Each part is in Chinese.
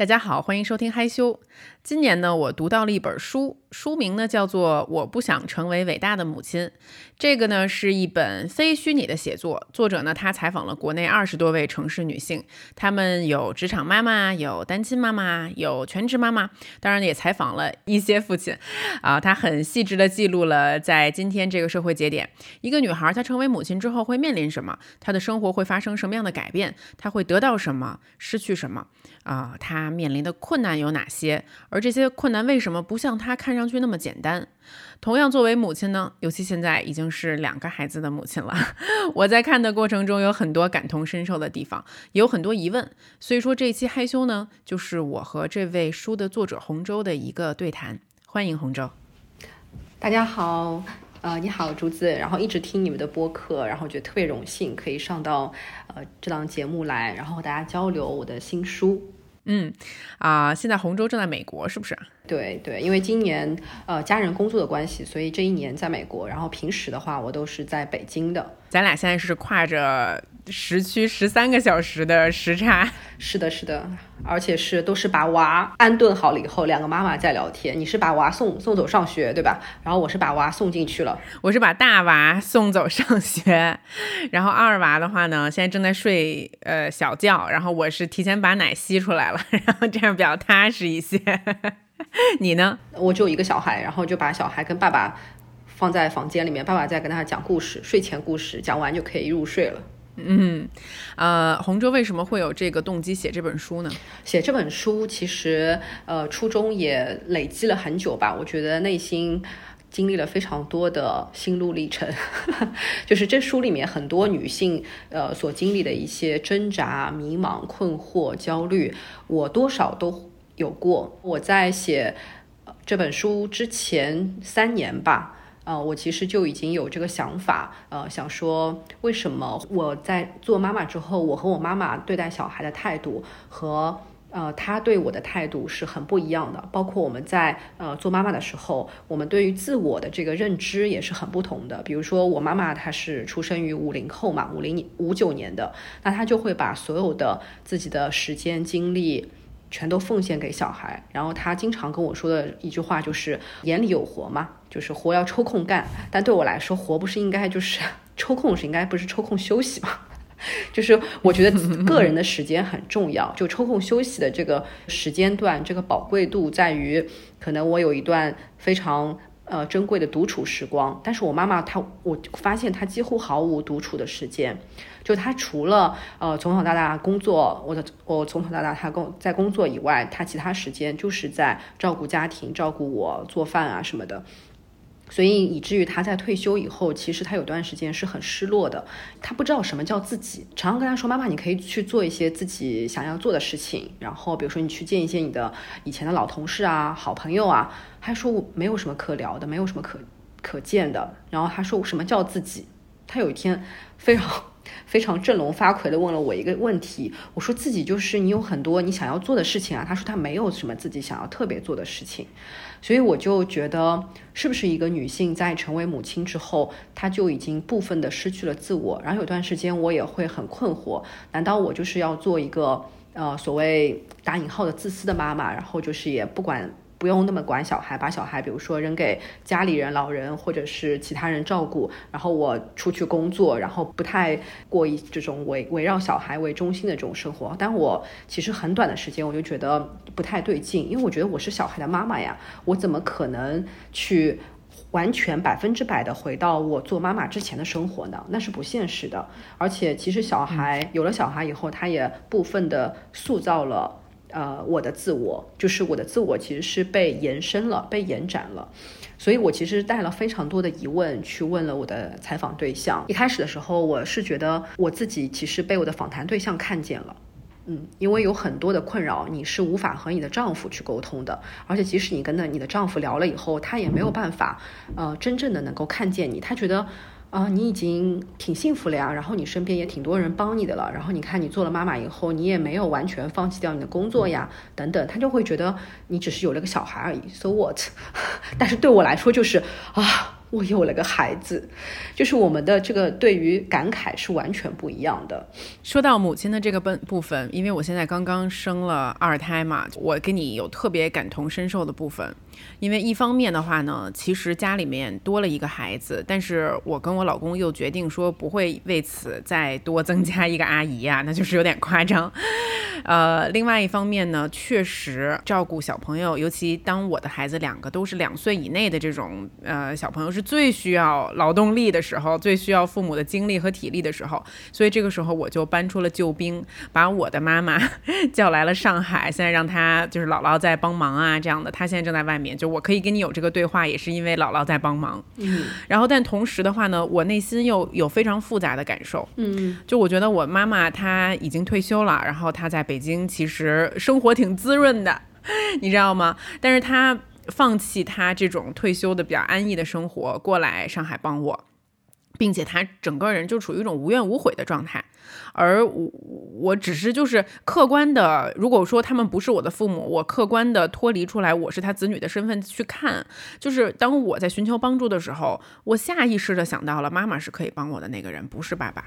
大家好，欢迎收听嗨修。今年呢，我读到了一本书，书名呢叫做《我不想成为伟大的母亲》。这个呢是一本非虚拟的写作，作者呢他采访了国内二十多位城市女性，她们有职场妈妈，有单亲妈妈，有全职妈妈，当然也采访了一些父亲。啊，他很细致的记录了在今天这个社会节点，一个女孩她成为母亲之后会面临什么，她的生活会发生什么样的改变，她会得到什么，失去什么。啊，她面临的困难有哪些？而这些困难为什么不像她看上去那么简单？同样，作为母亲呢，尤其现在已经是两个孩子的母亲了，我在看的过程中有很多感同身受的地方，也有很多疑问。所以说这一期害羞呢，就是我和这位书的作者洪舟的一个对谈。欢迎洪舟。大家好，呃，你好，竹子。然后一直听你们的播客，然后觉得特别荣幸可以上到呃这档节目来，然后和大家交流我的新书。嗯，啊，现在洪州正在美国，是不是？对对，因为今年呃家人工作的关系，所以这一年在美国。然后平时的话，我都是在北京的。咱俩现在是跨着时区十三个小时的时差。是的，是的，而且是都是把娃安顿好了以后，两个妈妈在聊天。你是把娃送送走上学，对吧？然后我是把娃送进去了。我是把大娃送走上学，然后二娃的话呢，现在正在睡呃小觉，然后我是提前把奶吸出来了，然后这样比较踏实一些。你呢？我只有一个小孩，然后就把小孩跟爸爸。放在房间里面，爸爸在跟他讲故事，睡前故事讲完就可以入睡了。嗯，呃，洪舟为什么会有这个动机写这本书呢？写这本书其实，呃，初衷也累积了很久吧。我觉得内心经历了非常多的心路历程，就是这书里面很多女性呃所经历的一些挣扎、迷茫、困惑、焦虑，我多少都有过。我在写这本书之前三年吧。呃，我其实就已经有这个想法，呃，想说为什么我在做妈妈之后，我和我妈妈对待小孩的态度和呃她对我的态度是很不一样的。包括我们在呃做妈妈的时候，我们对于自我的这个认知也是很不同的。比如说我妈妈她是出生于五零后嘛，五零五九年的，那她就会把所有的自己的时间精力。全都奉献给小孩，然后他经常跟我说的一句话就是“眼里有活嘛”，就是活要抽空干。但对我来说，活不是应该就是 抽空是应该不是抽空休息吗？就是我觉得个人的时间很重要，就抽空休息的这个时间段，这个宝贵度在于，可能我有一段非常。呃，珍贵的独处时光，但是我妈妈她，我发现她几乎毫无独处的时间，就她除了呃从小到大工作，我的我从小到大她工在工作以外，她其他时间就是在照顾家庭、照顾我、做饭啊什么的。所以以至于他在退休以后，其实他有段时间是很失落的，他不知道什么叫自己。常常跟他说：“妈妈，你可以去做一些自己想要做的事情，然后比如说你去见一些你的以前的老同事啊、好朋友啊。”他说：“我没有什么可聊的，没有什么可可见的。”然后他说：“什么叫自己？”他有一天 非常。非常振聋发聩的问了我一个问题，我说自己就是你有很多你想要做的事情啊。他说他没有什么自己想要特别做的事情，所以我就觉得是不是一个女性在成为母亲之后，她就已经部分的失去了自我。然后有段时间我也会很困惑，难道我就是要做一个呃所谓打引号的自私的妈妈，然后就是也不管。不用那么管小孩，把小孩比如说扔给家里人、老人或者是其他人照顾，然后我出去工作，然后不太过一这种围围绕小孩为中心的这种生活。但我其实很短的时间，我就觉得不太对劲，因为我觉得我是小孩的妈妈呀，我怎么可能去完全百分之百的回到我做妈妈之前的生活呢？那是不现实的。而且其实小孩有了小孩以后，他也部分的塑造了。呃，我的自我就是我的自我，其实是被延伸了，被延展了，所以我其实带了非常多的疑问去问了我的采访对象。一开始的时候，我是觉得我自己其实被我的访谈对象看见了，嗯，因为有很多的困扰，你是无法和你的丈夫去沟通的，而且即使你跟的你的丈夫聊了以后，他也没有办法，呃，真正的能够看见你，他觉得。啊，你已经挺幸福了呀，然后你身边也挺多人帮你的了，然后你看你做了妈妈以后，你也没有完全放弃掉你的工作呀，等等，他就会觉得你只是有了个小孩而已，so what？但是对我来说就是啊，我有了个孩子，就是我们的这个对于感慨是完全不一样的。说到母亲的这个部部分，因为我现在刚刚生了二胎嘛，我跟你有特别感同身受的部分。因为一方面的话呢，其实家里面多了一个孩子，但是我跟我老公又决定说不会为此再多增加一个阿姨啊，那就是有点夸张。呃，另外一方面呢，确实照顾小朋友，尤其当我的孩子两个都是两岁以内的这种呃小朋友，是最需要劳动力的时候，最需要父母的精力和体力的时候，所以这个时候我就搬出了救兵，把我的妈妈 叫来了上海，现在让她就是姥姥在帮忙啊，这样的，她现在正在外面，就我可以跟你有这个对话，也是因为姥姥在帮忙。嗯，然后但同时的话呢，我内心又有非常复杂的感受。嗯，就我觉得我妈妈她已经退休了，然后她在北京其实生活挺滋润的，你知道吗？但是她放弃她这种退休的比较安逸的生活，过来上海帮我，并且他整个人就处于一种无怨无悔的状态。而我我只是就是客观的，如果说他们不是我的父母，我客观的脱离出来，我是他子女的身份去看，就是当我在寻求帮助的时候，我下意识的想到了妈妈是可以帮我的那个人，不是爸爸。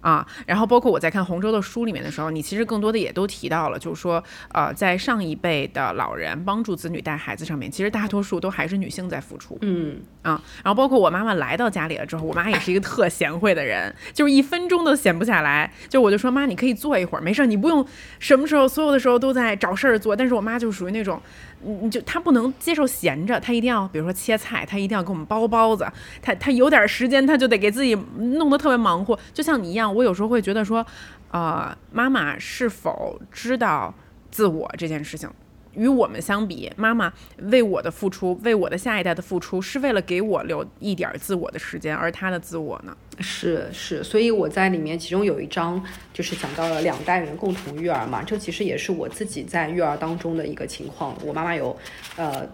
啊，然后包括我在看洪州的书里面的时候，你其实更多的也都提到了，就是说，呃，在上一辈的老人帮助子女带孩子上面，其实大多数都还是女性在付出。嗯啊，然后包括我妈妈来到家里了之后，我妈也是一个特贤惠的人，就是一分钟都闲不下来。就我就说妈，你可以坐一会儿，没事，你不用什么时候所有的时候都在找事儿做。但是我妈就属于那种。你你就他不能接受闲着，他一定要比如说切菜，他一定要给我们包包子，他他有点时间他就得给自己弄得特别忙活，就像你一样，我有时候会觉得说，呃，妈妈是否知道自我这件事情？与我们相比，妈妈为我的付出，为我的下一代的付出，是为了给我留一点自我的时间，而她的自我呢？是是，所以我在里面其中有一章就是讲到了两代人共同育儿嘛，这其实也是我自己在育儿当中的一个情况。我妈妈有，呃。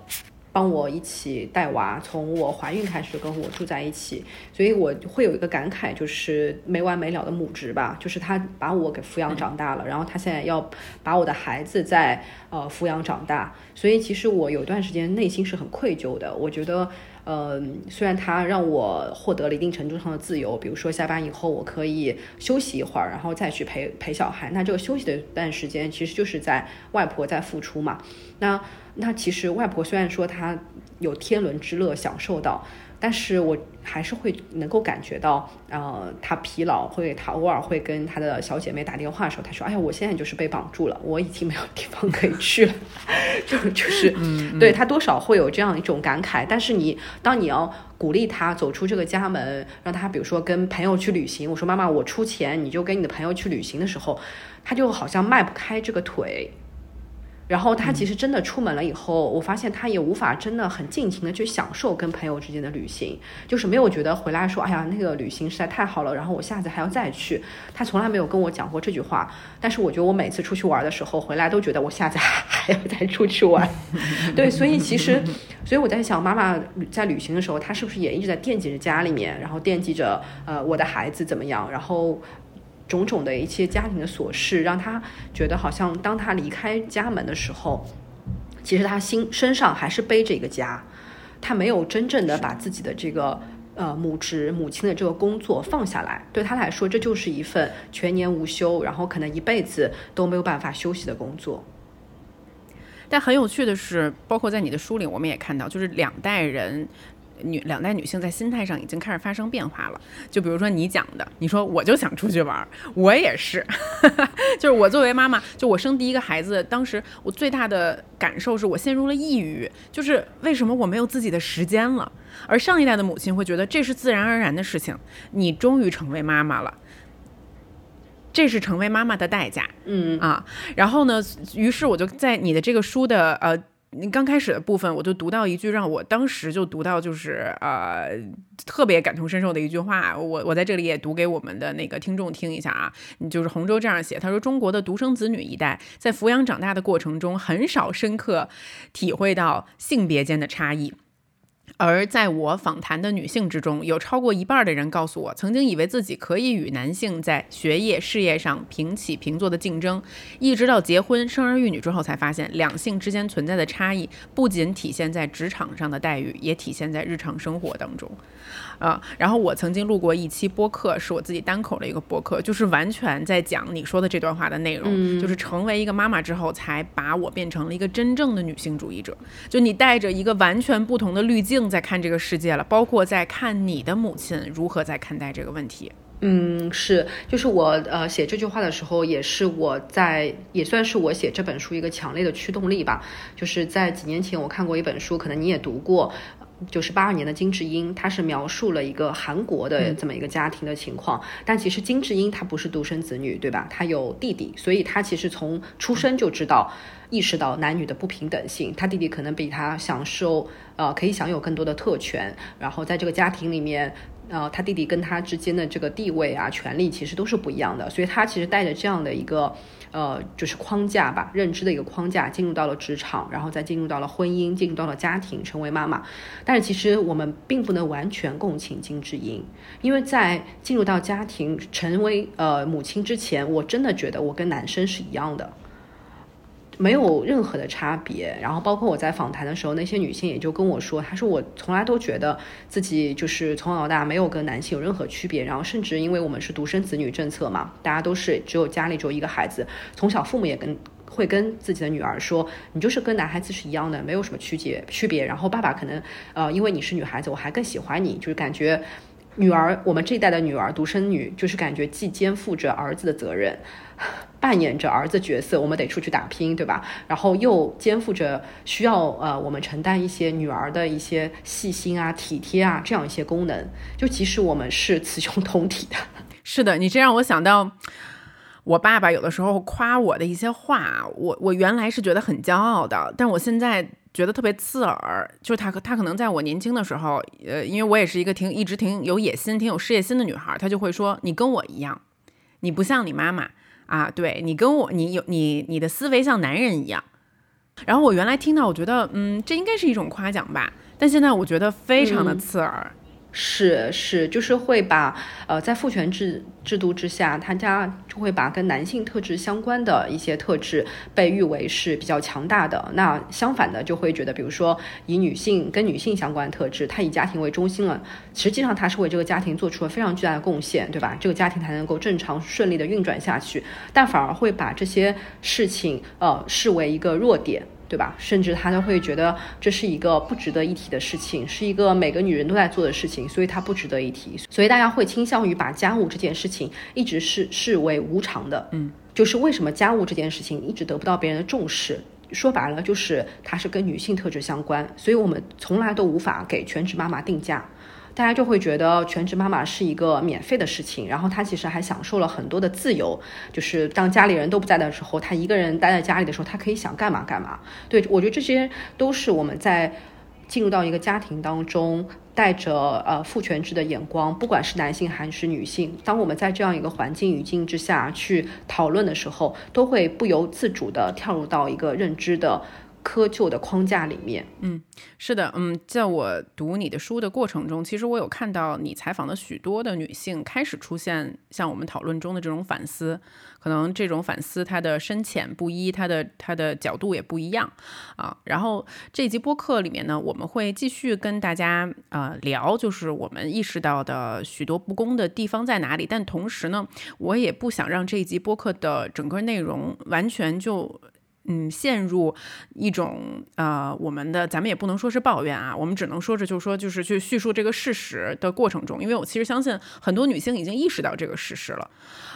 帮我一起带娃，从我怀孕开始跟我住在一起，所以我会有一个感慨，就是没完没了的母职吧，就是他把我给抚养长大了，然后他现在要把我的孩子在呃抚养长大，所以其实我有段时间内心是很愧疚的，我觉得。嗯，虽然他让我获得了一定程度上的自由，比如说下班以后我可以休息一会儿，然后再去陪陪小孩。那这个休息的一段时间，其实就是在外婆在付出嘛。那那其实外婆虽然说她有天伦之乐享受到。但是我还是会能够感觉到，呃，他疲劳，会他偶尔会跟他的小姐妹打电话的时候，他说：“哎呀，我现在就是被绑住了，我已经没有地方可以去了。”就 就是，对他多少会有这样一种感慨。但是你当你要鼓励他走出这个家门，让他比如说跟朋友去旅行，我说：“妈妈，我出钱，你就跟你的朋友去旅行的时候，他就好像迈不开这个腿。”然后他其实真的出门了以后，我发现他也无法真的很尽情的去享受跟朋友之间的旅行，就是没有觉得回来说，哎呀，那个旅行实在太好了，然后我下次还要再去。他从来没有跟我讲过这句话。但是我觉得我每次出去玩的时候回来都觉得我下次还要再出去玩。对，所以其实，所以我在想，妈妈在旅行的时候，她是不是也一直在惦记着家里面，然后惦记着呃我的孩子怎么样，然后。种种的一些家庭的琐事，让他觉得好像当他离开家门的时候，其实他心身上还是背着一个家，他没有真正的把自己的这个呃母职母亲的这个工作放下来。对他来说，这就是一份全年无休，然后可能一辈子都没有办法休息的工作。但很有趣的是，包括在你的书里，我们也看到，就是两代人。女两代女性在心态上已经开始发生变化了，就比如说你讲的，你说我就想出去玩，我也是，就是我作为妈妈，就我生第一个孩子，当时我最大的感受是我陷入了抑郁，就是为什么我没有自己的时间了？而上一代的母亲会觉得这是自然而然的事情，你终于成为妈妈了，这是成为妈妈的代价，嗯啊，然后呢，于是我就在你的这个书的呃。你刚开始的部分，我就读到一句让我当时就读到就是呃特别感同身受的一句话，我我在这里也读给我们的那个听众听一下啊，就是洪州这样写，他说中国的独生子女一代在抚养长大的过程中，很少深刻体会到性别间的差异。而在我访谈的女性之中，有超过一半的人告诉我，曾经以为自己可以与男性在学业、事业上平起平坐的竞争，一直到结婚、生儿育女之后，才发现两性之间存在的差异，不仅体现在职场上的待遇，也体现在日常生活当中。啊，然后我曾经录过一期播客，是我自己单口的一个播客，就是完全在讲你说的这段话的内容，就是成为一个妈妈之后，才把我变成了一个真正的女性主义者。就你带着一个完全不同的滤镜在看这个世界了，包括在看你的母亲如何在看待这个问题。嗯，是，就是我呃写这句话的时候，也是我在也算是我写这本书一个强烈的驱动力吧。就是在几年前我看过一本书，可能你也读过。就是八二年的金智英，她是描述了一个韩国的这么一个家庭的情况。但其实金智英她不是独生子女，对吧？她有弟弟，所以她其实从出生就知道意识到男女的不平等性。她弟弟可能比她享受呃可以享有更多的特权，然后在这个家庭里面。呃，他弟弟跟他之间的这个地位啊、权利其实都是不一样的，所以他其实带着这样的一个呃，就是框架吧，认知的一个框架，进入到了职场，然后再进入到了婚姻，进入到了家庭，成为妈妈。但是其实我们并不能完全共情金智英，因为在进入到家庭、成为呃母亲之前，我真的觉得我跟男生是一样的。没有任何的差别，然后包括我在访谈的时候，那些女性也就跟我说，她说我从来都觉得自己就是从小到大没有跟男性有任何区别，然后甚至因为我们是独生子女政策嘛，大家都是只有家里只有一个孩子，从小父母也跟会跟自己的女儿说，你就是跟男孩子是一样的，没有什么区别区别，然后爸爸可能呃因为你是女孩子，我还更喜欢你，就是感觉女儿我们这一代的女儿独生女就是感觉既肩负着儿子的责任。扮演着儿子角色，我们得出去打拼，对吧？然后又肩负着需要呃，我们承担一些女儿的一些细心啊、体贴啊这样一些功能。就即使我们是雌雄同体的，是的，你这让我想到我爸爸有的时候夸我的一些话，我我原来是觉得很骄傲的，但我现在觉得特别刺耳。就是他他可能在我年轻的时候，呃，因为我也是一个挺一直挺有野心、挺有事业心的女孩，他就会说你跟我一样，你不像你妈妈。啊，对你跟我，你有你你的思维像男人一样，然后我原来听到，我觉得，嗯，这应该是一种夸奖吧，但现在我觉得非常的刺耳。是是，就是会把呃，在父权制制度之下，他家就会把跟男性特质相关的一些特质被誉为是比较强大的。那相反的，就会觉得，比如说以女性跟女性相关的特质，他以家庭为中心了，实际上他是为这个家庭做出了非常巨大的贡献，对吧？这个家庭才能够正常顺利的运转下去。但反而会把这些事情呃视为一个弱点。对吧？甚至他都会觉得这是一个不值得一提的事情，是一个每个女人都在做的事情，所以它不值得一提。所以大家会倾向于把家务这件事情一直是视为无常的。嗯，就是为什么家务这件事情一直得不到别人的重视？说白了，就是它是跟女性特质相关，所以我们从来都无法给全职妈妈定价。大家就会觉得全职妈妈是一个免费的事情，然后她其实还享受了很多的自由，就是当家里人都不在的时候，她一个人待在家里的时候，她可以想干嘛干嘛。对我觉得这些都是我们在进入到一个家庭当中，带着呃父权制的眼光，不管是男性还是女性，当我们在这样一个环境语境之下去讨论的时候，都会不由自主的跳入到一个认知的。窠臼的框架里面，嗯，是的，嗯，在我读你的书的过程中，其实我有看到你采访的许多的女性开始出现像我们讨论中的这种反思，可能这种反思它的深浅不一，它的它的角度也不一样啊。然后这集播客里面呢，我们会继续跟大家呃聊，就是我们意识到的许多不公的地方在哪里，但同时呢，我也不想让这一集播客的整个内容完全就。嗯，陷入一种呃，我们的咱们也不能说是抱怨啊，我们只能说是，就是说，就是去叙述这个事实的过程中，因为我其实相信很多女性已经意识到这个事实了。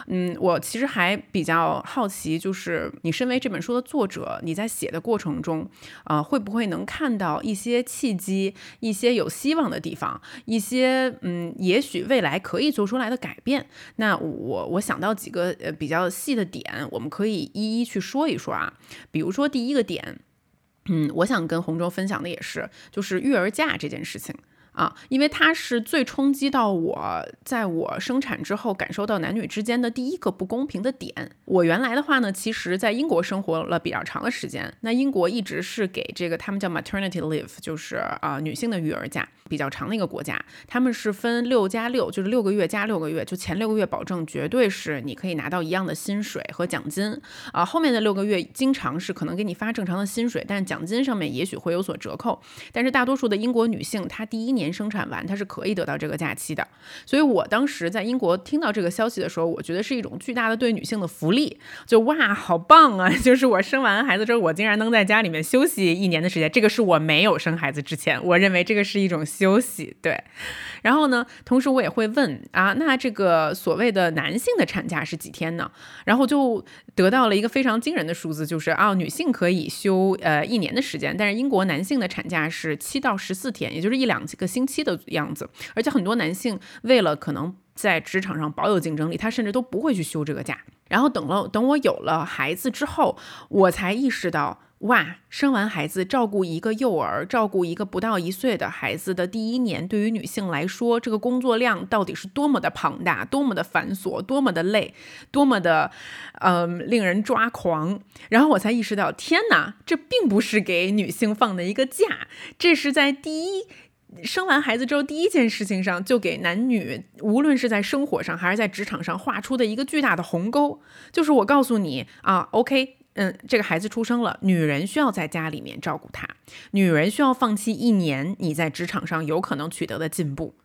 嗯，我其实还比较好奇，就是你身为这本书的作者，你在写的过程中，啊，会不会能看到一些契机，一些有希望的地方，一些嗯，也许未来可以做出来的改变？那我我想到几个呃比较细的点，我们可以一一去说一说啊。比如说第一个点，嗯，我想跟洪州分享的也是，就是育儿假这件事情啊，因为它是最冲击到我，在我生产之后感受到男女之间的第一个不公平的点。我原来的话呢，其实在英国生活了比较长的时间，那英国一直是给这个他们叫 maternity leave，就是啊女性的育儿假比较长的一个国家。他们是分六加六，就是六个月加六个月，就前六个月保证绝对是你可以拿到一样的薪水和奖金啊，后面的六个月经常是可能给你发正常的薪水，但是奖金上面也许会有所折扣。但是大多数的英国女性，她第一年。生产完，她是可以得到这个假期的。所以我当时在英国听到这个消息的时候，我觉得是一种巨大的对女性的福利。就哇，好棒啊！就是我生完孩子之后，我竟然能在家里面休息一年的时间。这个是我没有生孩子之前，我认为这个是一种休息。对。然后呢，同时我也会问啊，那这个所谓的男性的产假是几天呢？然后就得到了一个非常惊人的数字，就是啊，女性可以休呃一年的时间，但是英国男性的产假是七到十四天，也就是一两个星期的样子。而且很多男性为了可能在职场上保有竞争力，他甚至都不会去休这个假。然后等了等我有了孩子之后，我才意识到。哇，生完孩子照顾一个幼儿，照顾一个不到一岁的孩子的第一年，对于女性来说，这个工作量到底是多么的庞大，多么的繁琐，多么的累，多么的，嗯，令人抓狂。然后我才意识到，天哪，这并不是给女性放的一个假，这是在第一生完孩子之后第一件事情上，就给男女，无论是在生活上还是在职场上画出的一个巨大的鸿沟。就是我告诉你啊，OK。嗯，这个孩子出生了，女人需要在家里面照顾他，女人需要放弃一年你在职场上有可能取得的进步，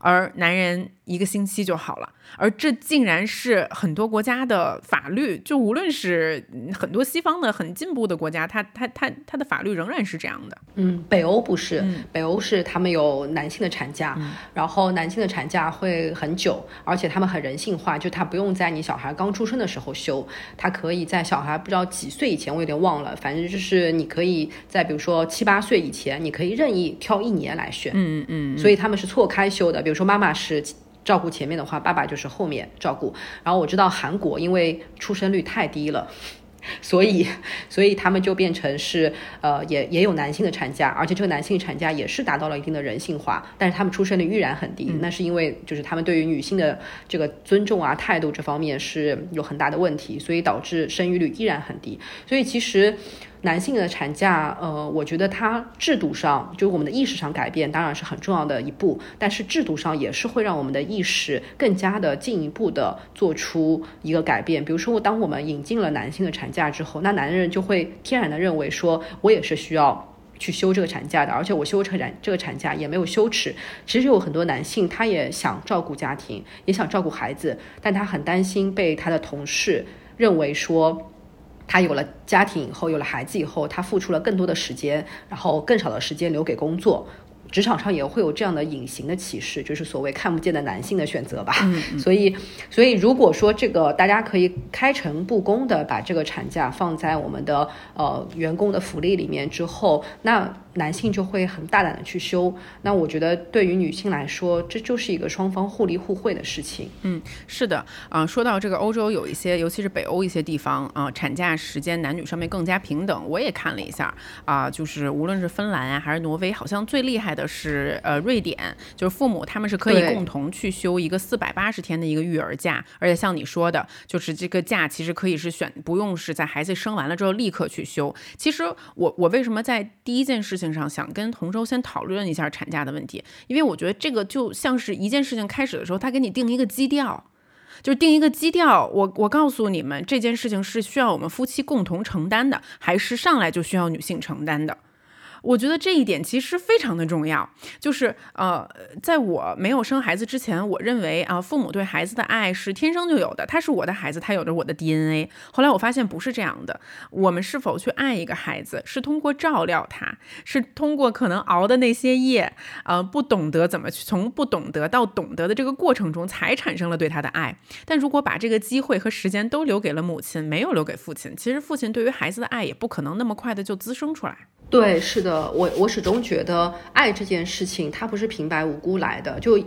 而男人。一个星期就好了，而这竟然是很多国家的法律，就无论是很多西方的很进步的国家，它它它它的法律仍然是这样的。嗯，北欧不是，北欧是他们有男性的产假，然后男性的产假会很久，而且他们很人性化，就他不用在你小孩刚出生的时候休，他可以在小孩不知道几岁以前，我有点忘了，反正就是你可以在比如说七八岁以前，你可以任意挑一年来选。嗯嗯，所以他们是错开休的，比如说妈妈是。照顾前面的话，爸爸就是后面照顾。然后我知道韩国因为出生率太低了，所以 所以他们就变成是呃也也有男性的产假，而且这个男性产假也是达到了一定的人性化，但是他们出生率依然很低。那是因为就是他们对于女性的这个尊重啊态度这方面是有很大的问题，所以导致生育率依然很低。所以其实。男性的产假，呃，我觉得它制度上，就是我们的意识上改变，当然是很重要的一步。但是制度上也是会让我们的意识更加的进一步的做出一个改变。比如说，当我们引进了男性的产假之后，那男人就会天然的认为说，我也是需要去休这个产假的，而且我休这个产这个产假也没有羞耻。其实有很多男性，他也想照顾家庭，也想照顾孩子，但他很担心被他的同事认为说。他有了家庭以后，有了孩子以后，他付出了更多的时间，然后更少的时间留给工作。职场上也会有这样的隐形的歧视，就是所谓看不见的男性的选择吧。所以，所以如果说这个大家可以开诚布公的把这个产假放在我们的呃员工的福利里面之后，那男性就会很大胆的去休。那我觉得对于女性来说，这就是一个双方互利互惠的事情。嗯，是的啊。说到这个欧洲有一些，尤其是北欧一些地方啊，产假时间男女上面更加平等。我也看了一下啊，就是无论是芬兰啊还是挪威，好像最厉害。的是呃，瑞典就是父母他们是可以共同去休一个四百八十天的一个育儿假，而且像你说的，就是这个假其实可以是选不用是在孩子生完了之后立刻去休。其实我我为什么在第一件事情想跟同舟先讨论一下产假的问题？因为我觉得这个就像是一件事情开始的时候，他给你定一个基调，就是定一个基调。我我告诉你们，这件事情是需要我们夫妻共同承担的，还是上来就需要女性承担的？我觉得这一点其实非常的重要，就是呃，在我没有生孩子之前，我认为啊，父母对孩子的爱是天生就有的，他是我的孩子，他有着我的 DNA。后来我发现不是这样的，我们是否去爱一个孩子，是通过照料他，是通过可能熬的那些夜，呃，不懂得怎么去从不懂得到懂得的这个过程中，才产生了对他的爱。但如果把这个机会和时间都留给了母亲，没有留给父亲，其实父亲对于孩子的爱也不可能那么快的就滋生出来。对，是的，我我始终觉得爱这件事情，它不是平白无故来的。就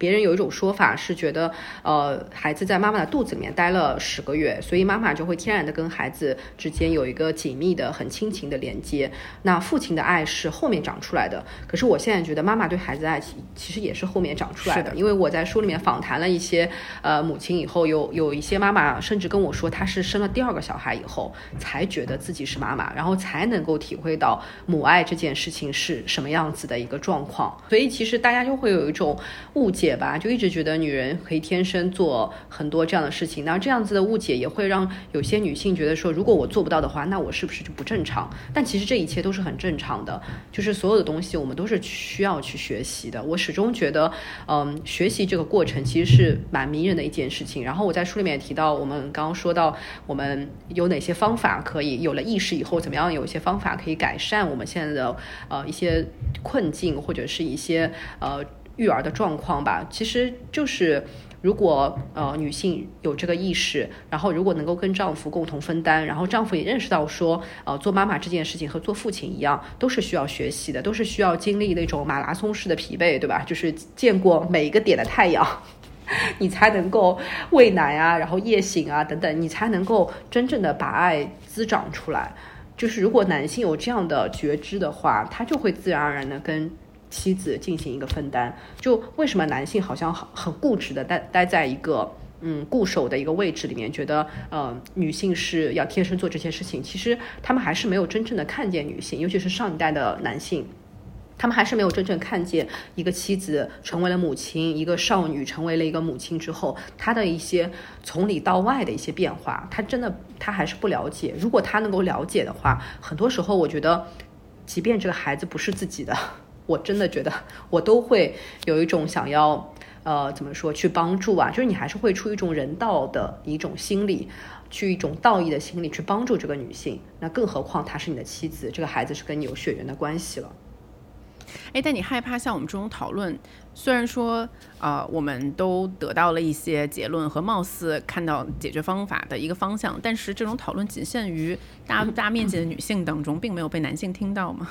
别人有一种说法是觉得，呃，孩子在妈妈的肚子里面待了十个月，所以妈妈就会天然的跟孩子之间有一个紧密的、很亲情的连接。那父亲的爱是后面长出来的。可是我现在觉得，妈妈对孩子的爱其其实也是后面长出来的。因为我在书里面访谈了一些呃母亲以后，有有一些妈妈甚至跟我说，她是生了第二个小孩以后才觉得自己是妈妈，然后才能够体会到母爱这件事情是什么样子的一个状况。所以其实大家就会有一种误解解吧，就一直觉得女人可以天生做很多这样的事情。那这样子的误解也会让有些女性觉得说，如果我做不到的话，那我是不是就不正常？但其实这一切都是很正常的，就是所有的东西我们都是需要去学习的。我始终觉得，嗯，学习这个过程其实是蛮迷人的一件事情。然后我在书里面也提到，我们刚刚说到我们有哪些方法可以有了意识以后，怎么样有一些方法可以改善我们现在的呃一些困境或者是一些呃。育儿的状况吧，其实就是如果呃女性有这个意识，然后如果能够跟丈夫共同分担，然后丈夫也认识到说，呃做妈妈这件事情和做父亲一样，都是需要学习的，都是需要经历那种马拉松式的疲惫，对吧？就是见过每一个点的太阳，你才能够喂奶啊，然后夜醒啊等等，你才能够真正的把爱滋长出来。就是如果男性有这样的觉知的话，他就会自然而然的跟。妻子进行一个分担，就为什么男性好像很很固执的待待在一个嗯固守的一个位置里面，觉得呃女性是要天生做这些事情，其实他们还是没有真正的看见女性，尤其是上一代的男性，他们还是没有真正看见一个妻子成为了母亲，一个少女成为了一个母亲之后，她的一些从里到外的一些变化，他真的他还是不了解。如果他能够了解的话，很多时候我觉得，即便这个孩子不是自己的。我真的觉得，我都会有一种想要，呃，怎么说，去帮助啊？就是你还是会出一种人道的一种心理，去一种道义的心理去帮助这个女性。那更何况她是你的妻子，这个孩子是跟你有血缘的关系了。哎，但你害怕像我们这种讨论，虽然说，呃，我们都得到了一些结论和貌似看到解决方法的一个方向，但是这种讨论仅限于大大面积的女性当中，并没有被男性听到吗？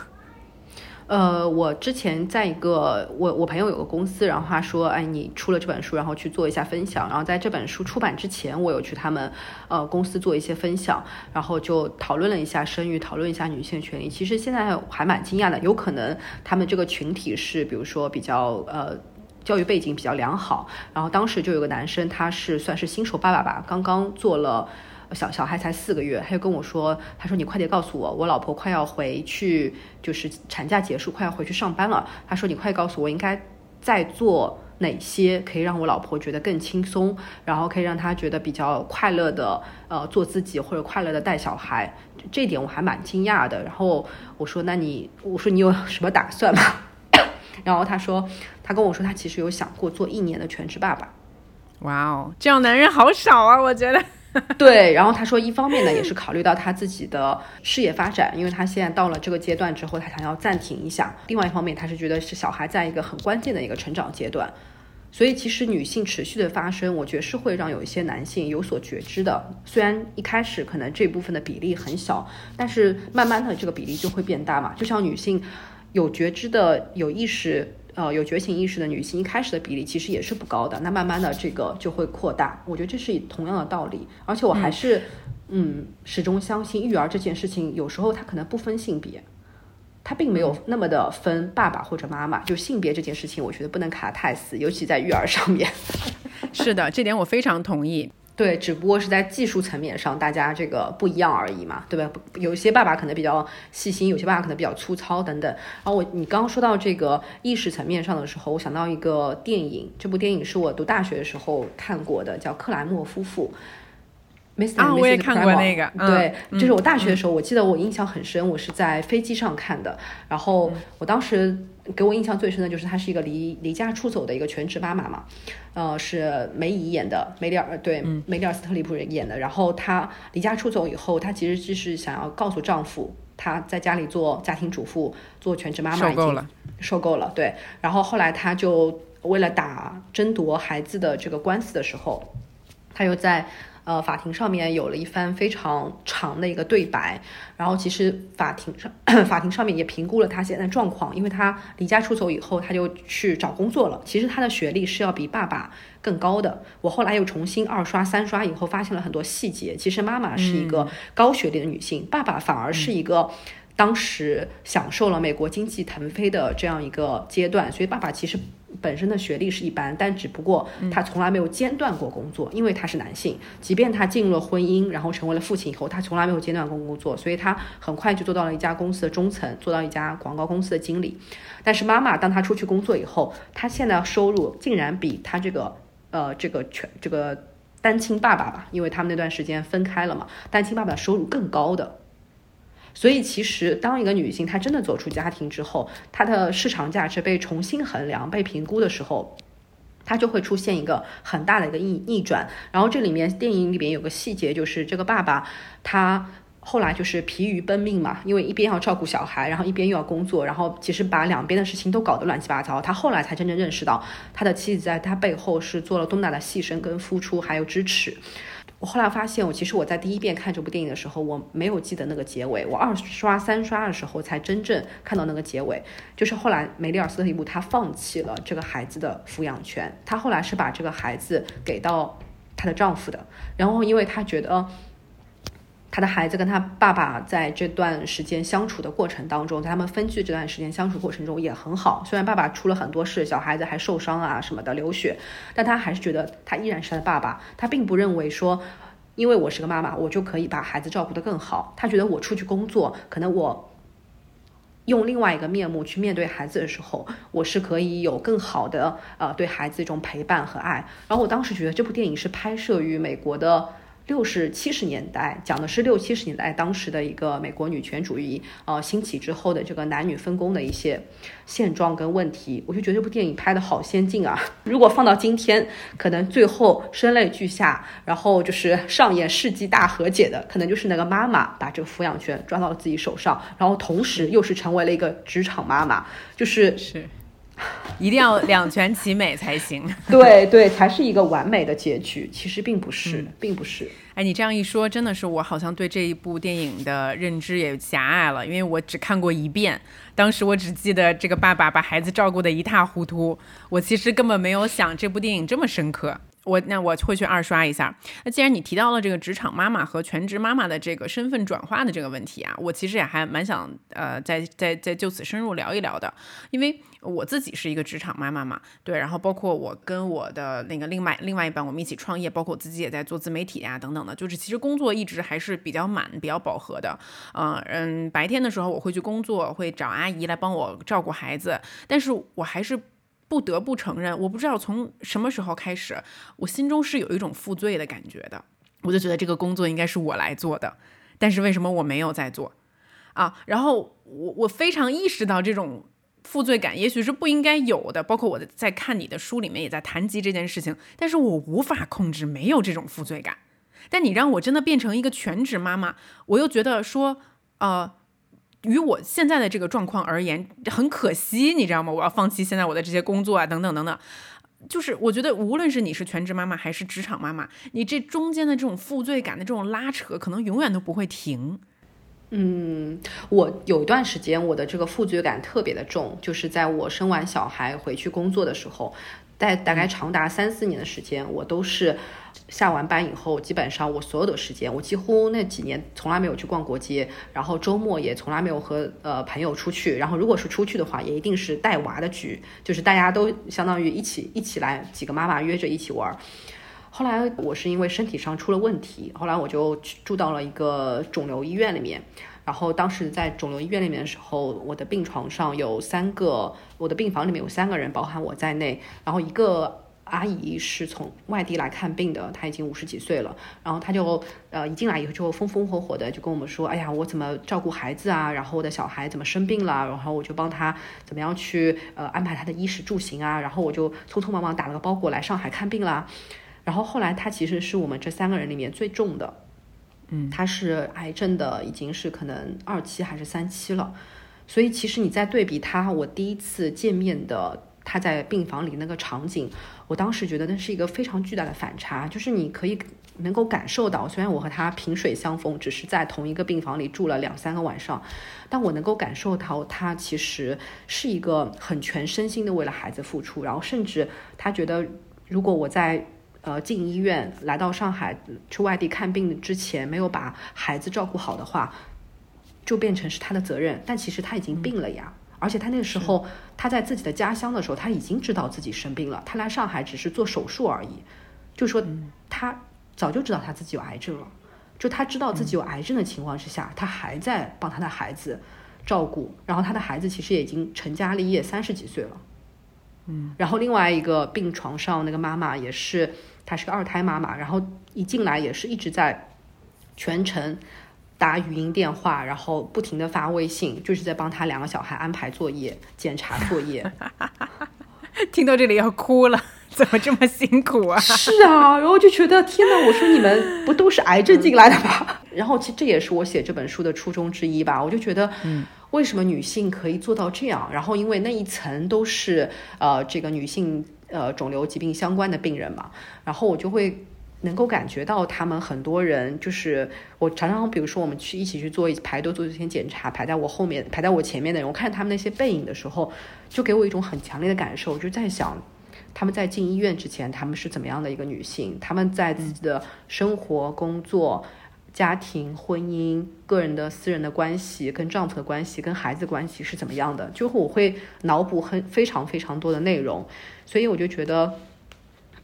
呃，我之前在一个我我朋友有个公司，然后他说，哎，你出了这本书，然后去做一下分享。然后在这本书出版之前，我有去他们呃公司做一些分享，然后就讨论了一下生育，讨论一下女性权利。其实现在还蛮惊讶的，有可能他们这个群体是，比如说比较呃教育背景比较良好。然后当时就有个男生，他是算是新手爸爸吧，刚刚做了。小小孩才四个月，他就跟我说：“他说你快点告诉我，我老婆快要回去，就是产假结束，快要回去上班了。他说你快告诉我，应该在做哪些可以让我老婆觉得更轻松，然后可以让她觉得比较快乐的，呃，做自己或者快乐的带小孩。这点我还蛮惊讶的。然后我说那你，我说你有什么打算吗？然后他说他跟我说他其实有想过做一年的全职爸爸。哇哦，这样男人好少啊，我觉得。” 对，然后他说，一方面呢，也是考虑到他自己的事业发展，因为他现在到了这个阶段之后，他想要暂停一下；另外一方面，他是觉得是小孩在一个很关键的一个成长阶段，所以其实女性持续的发生，我觉得是会让有一些男性有所觉知的。虽然一开始可能这部分的比例很小，但是慢慢的这个比例就会变大嘛。就像女性有觉知的、有意识。呃，有觉醒意识的女性一开始的比例其实也是不高的，那慢慢的这个就会扩大。我觉得这是同样的道理，而且我还是，嗯，始终相信育儿这件事情，有时候它可能不分性别，它并没有那么的分爸爸或者妈妈，就性别这件事情，我觉得不能卡太死，尤其在育儿上面。是的，这点我非常同意。对，只不过是在技术层面上，大家这个不一样而已嘛，对吧？有些爸爸可能比较细心，有些爸爸可能比较粗糙等等。然后我，你刚刚说到这个意识层面上的时候，我想到一个电影，这部电影是我读大学的时候看过的，叫《克莱默夫妇》。啊，我也看过那个。对，就是我大学的时候，我记得我印象很深，我是在飞机上看的。然后我当时给我印象最深的就是她是一个离离家出走的一个全职妈妈嘛，呃，是梅姨演的，梅丽尔对，梅丽尔斯特里普演的。然后她离家出走以后，她其实就是想要告诉丈夫，她在家里做家庭主妇，做全职妈妈已经受够了，受够了。对，然后后来她就为了打争夺孩子的这个官司的时候，她又在。呃，法庭上面有了一番非常长的一个对白，然后其实法庭上 法庭上面也评估了他现在状况，因为他离家出走以后，他就去找工作了。其实他的学历是要比爸爸更高的。我后来又重新二刷三刷以后，发现了很多细节。其实妈妈是一个高学历的女性，爸爸反而是一个。当时享受了美国经济腾飞的这样一个阶段，所以爸爸其实本身的学历是一般，但只不过他从来没有间断过工作，因为他是男性。即便他进入了婚姻，然后成为了父亲以后，他从来没有间断过工作，所以他很快就做到了一家公司的中层，做到一家广告公司的经理。但是妈妈当他出去工作以后，他现在收入竟然比他这个呃这个全这个单亲爸爸吧，因为他们那段时间分开了嘛，单亲爸爸收入更高的。所以，其实当一个女性她真的走出家庭之后，她的市场价值被重新衡量、被评估的时候，她就会出现一个很大的一个逆逆转。然后这里面电影里边有个细节，就是这个爸爸他后来就是疲于奔命嘛，因为一边要照顾小孩，然后一边又要工作，然后其实把两边的事情都搞得乱七八糟。他后来才真正认识到，他的妻子在他背后是做了多大的牺牲、跟付出，还有支持。我后来发现，我其实我在第一遍看这部电影的时候，我没有记得那个结尾。我二刷三刷的时候，才真正看到那个结尾。就是后来梅丽尔·斯特里普她放弃了这个孩子的抚养权，她后来是把这个孩子给到她的丈夫的。然后，因为她觉得。他的孩子跟他爸爸在这段时间相处的过程当中，在他们分居这段时间相处过程中也很好。虽然爸爸出了很多事，小孩子还受伤啊什么的流血，但他还是觉得他依然是他的爸爸。他并不认为说，因为我是个妈妈，我就可以把孩子照顾得更好。他觉得我出去工作，可能我用另外一个面目去面对孩子的时候，我是可以有更好的呃对孩子一种陪伴和爱。然后我当时觉得这部电影是拍摄于美国的。六十七十年代，讲的是六七十年代当时的一个美国女权主义呃兴起之后的这个男女分工的一些现状跟问题，我就觉得这部电影拍的好先进啊！如果放到今天，可能最后声泪俱下，然后就是上演世纪大和解的，可能就是那个妈妈把这个抚养权抓到了自己手上，然后同时又是成为了一个职场妈妈，就是是。一定要两全其美才行，对对，才是一个完美的结局。其实并不是，并不是。哎，你这样一说，真的是我好像对这一部电影的认知也狭隘了，因为我只看过一遍，当时我只记得这个爸爸把孩子照顾得一塌糊涂，我其实根本没有想这部电影这么深刻。我那我会去二刷一下。那既然你提到了这个职场妈妈和全职妈妈的这个身份转化的这个问题啊，我其实也还蛮想呃，再再再就此深入聊一聊的。因为我自己是一个职场妈妈嘛，对，然后包括我跟我的那个另外另外一半，我们一起创业，包括我自己也在做自媒体呀等等的，就是其实工作一直还是比较满、比较饱和的。嗯嗯，白天的时候我会去工作，会找阿姨来帮我照顾孩子，但是我还是。不得不承认，我不知道从什么时候开始，我心中是有一种负罪的感觉的。我就觉得这个工作应该是我来做的，但是为什么我没有在做啊？然后我我非常意识到这种负罪感，也许是不应该有的。包括我在看你的书里面也在谈及这件事情，但是我无法控制没有这种负罪感。但你让我真的变成一个全职妈妈，我又觉得说，呃。于我现在的这个状况而言，很可惜，你知道吗？我要放弃现在我的这些工作啊，等等等等。就是我觉得，无论是你是全职妈妈还是职场妈妈，你这中间的这种负罪感的这种拉扯，可能永远都不会停。嗯，我有一段时间，我的这个负罪感特别的重，就是在我生完小孩回去工作的时候。在大概长达三四年的时间，我都是下完班以后，基本上我所有的时间，我几乎那几年从来没有去逛过街，然后周末也从来没有和呃朋友出去，然后如果是出去的话，也一定是带娃的局，就是大家都相当于一起一起来，几个妈妈约着一起玩。后来我是因为身体上出了问题，后来我就住到了一个肿瘤医院里面。然后当时在肿瘤医院里面的时候，我的病床上有三个，我的病房里面有三个人，包含我在内。然后一个阿姨是从外地来看病的，她已经五十几岁了。然后她就呃一进来以后就风风火火的就跟我们说：“哎呀，我怎么照顾孩子啊？然后我的小孩怎么生病了？然后我就帮他怎么样去呃安排他的衣食住行啊？然后我就匆匆忙忙打了个包裹来上海看病啦。然后后来她其实是我们这三个人里面最重的。”嗯，她是癌症的，已经是可能二期还是三期了，所以其实你在对比他，我第一次见面的她在病房里那个场景，我当时觉得那是一个非常巨大的反差，就是你可以能够感受到，虽然我和他萍水相逢，只是在同一个病房里住了两三个晚上，但我能够感受到他其实是一个很全身心的为了孩子付出，然后甚至他觉得如果我在呃进医院来到上海去外地看病之前没有把孩子照顾好的话，就变成是他的责任，但其实他已经病了呀。而且他那个时候，他在自己的家乡的时候，他已经知道自己生病了。他来上海只是做手术而已，就说他早就知道他自己有癌症了。就他知道自己有癌症的情况之下，他还在帮他的孩子照顾。然后他的孩子其实也已经成家立业，三十几岁了。嗯。然后另外一个病床上那个妈妈也是，她是个二胎妈妈，然后一进来也是一直在全程。打语音电话，然后不停的发微信，就是在帮他两个小孩安排作业、检查作业。听到这里要哭了，怎么这么辛苦啊？是啊，然后就觉得天哪，我说你们不都是癌症进来的吗？然后其实这也是我写这本书的初衷之一吧。我就觉得，嗯，为什么女性可以做到这样？然后因为那一层都是呃这个女性呃肿瘤疾病相关的病人嘛，然后我就会。能够感觉到他们很多人，就是我常常，比如说我们去一起去做排队做一些检查，排在我后面、排在我前面的人，我看他们那些背影的时候，就给我一种很强烈的感受，就在想他们在进医院之前，他们是怎么样的一个女性？他们在自己的生活、工作、家庭、婚姻、个人的私人的关系、跟丈夫的关系、跟孩子关系是怎么样的？就我会脑补很非常非常多的内容，所以我就觉得。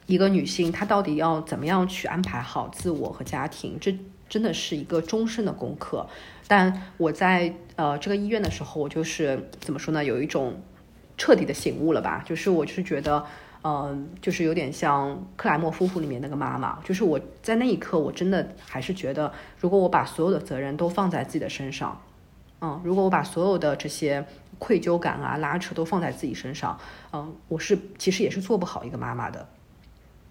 一个女性，她到底要怎么样去安排好自我和家庭？这真的是一个终身的功课。但我在呃这个医院的时候，我就是怎么说呢？有一种彻底的醒悟了吧？就是我就是觉得，嗯，就是有点像克莱默夫妇里面那个妈妈。就是我在那一刻，我真的还是觉得，如果我把所有的责任都放在自己的身上，嗯，如果我把所有的这些愧疚感啊、拉扯都放在自己身上，嗯，我是其实也是做不好一个妈妈的。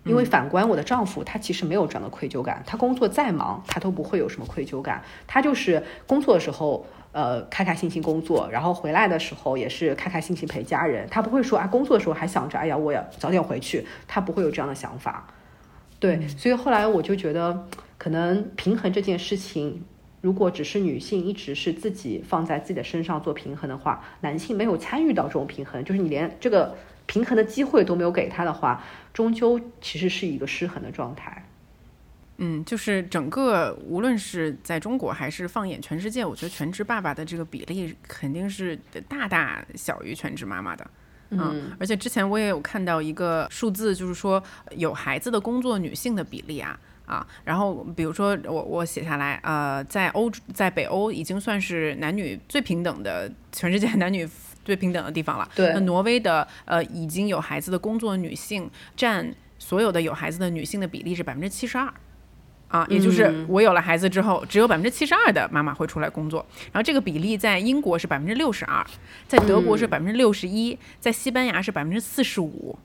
因为反观我的丈夫，他其实没有这样的愧疚感。他工作再忙，他都不会有什么愧疚感。他就是工作的时候，呃，开开心心工作，然后回来的时候也是开开心心陪家人。他不会说啊，工作的时候还想着，哎呀，我要早点回去。他不会有这样的想法。对，所以后来我就觉得，可能平衡这件事情，如果只是女性一直是自己放在自己的身上做平衡的话，男性没有参与到这种平衡，就是你连这个。平衡的机会都没有给他的话，终究其实是一个失衡的状态。嗯，就是整个无论是在中国还是放眼全世界，我觉得全职爸爸的这个比例肯定是大大小于全职妈妈的。嗯，而且之前我也有看到一个数字，就是说有孩子的工作女性的比例啊啊，然后比如说我我写下来，呃，在欧在北欧已经算是男女最平等的全世界男女。最平等的地方了。对，那挪威的呃已经有孩子的工作女性占所有的有孩子的女性的比例是百分之七十二，啊，也就是我有了孩子之后，只有百分之七十二的妈妈会出来工作。然后这个比例在英国是百分之六十二，在德国是百分之六十一，在西班牙是百分之四十五，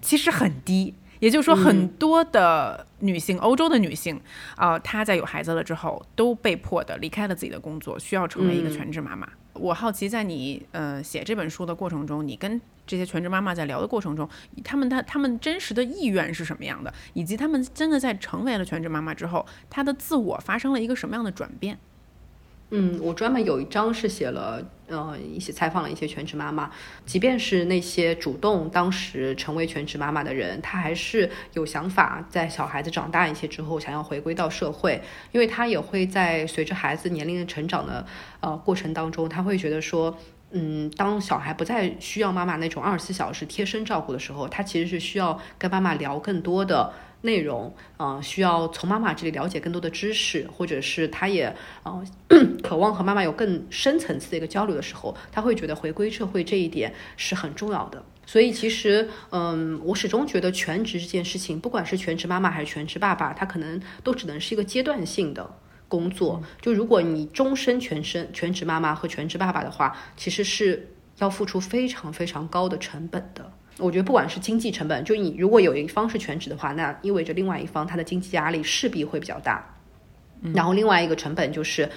其实很低。也就是说，很多的女性，欧洲的女性，啊，她在有孩子了之后，都被迫的离开了自己的工作，需要成为一个全职妈妈。我好奇，在你呃写这本书的过程中，你跟这些全职妈妈在聊的过程中，他们他他们真实的意愿是什么样的，以及他们真的在成为了全职妈妈之后，她的自我发生了一个什么样的转变？嗯，我专门有一章是写了，呃，一些采访了一些全职妈妈，即便是那些主动当时成为全职妈妈的人，她还是有想法，在小孩子长大一些之后，想要回归到社会，因为她也会在随着孩子年龄的成长的呃过程当中，她会觉得说，嗯，当小孩不再需要妈妈那种二十四小时贴身照顾的时候，他其实是需要跟妈妈聊更多的。内容，呃，需要从妈妈这里了解更多的知识，或者是他也，呃，渴望和妈妈有更深层次的一个交流的时候，他会觉得回归社会这一点是很重要的。所以其实，嗯，我始终觉得全职这件事情，不管是全职妈妈还是全职爸爸，他可能都只能是一个阶段性的工作。就如果你终身全身全职妈妈和全职爸爸的话，其实是要付出非常非常高的成本的。我觉得不管是经济成本，就你如果有一方是全职的话，那意味着另外一方他的经济压力势必会比较大。然后另外一个成本就是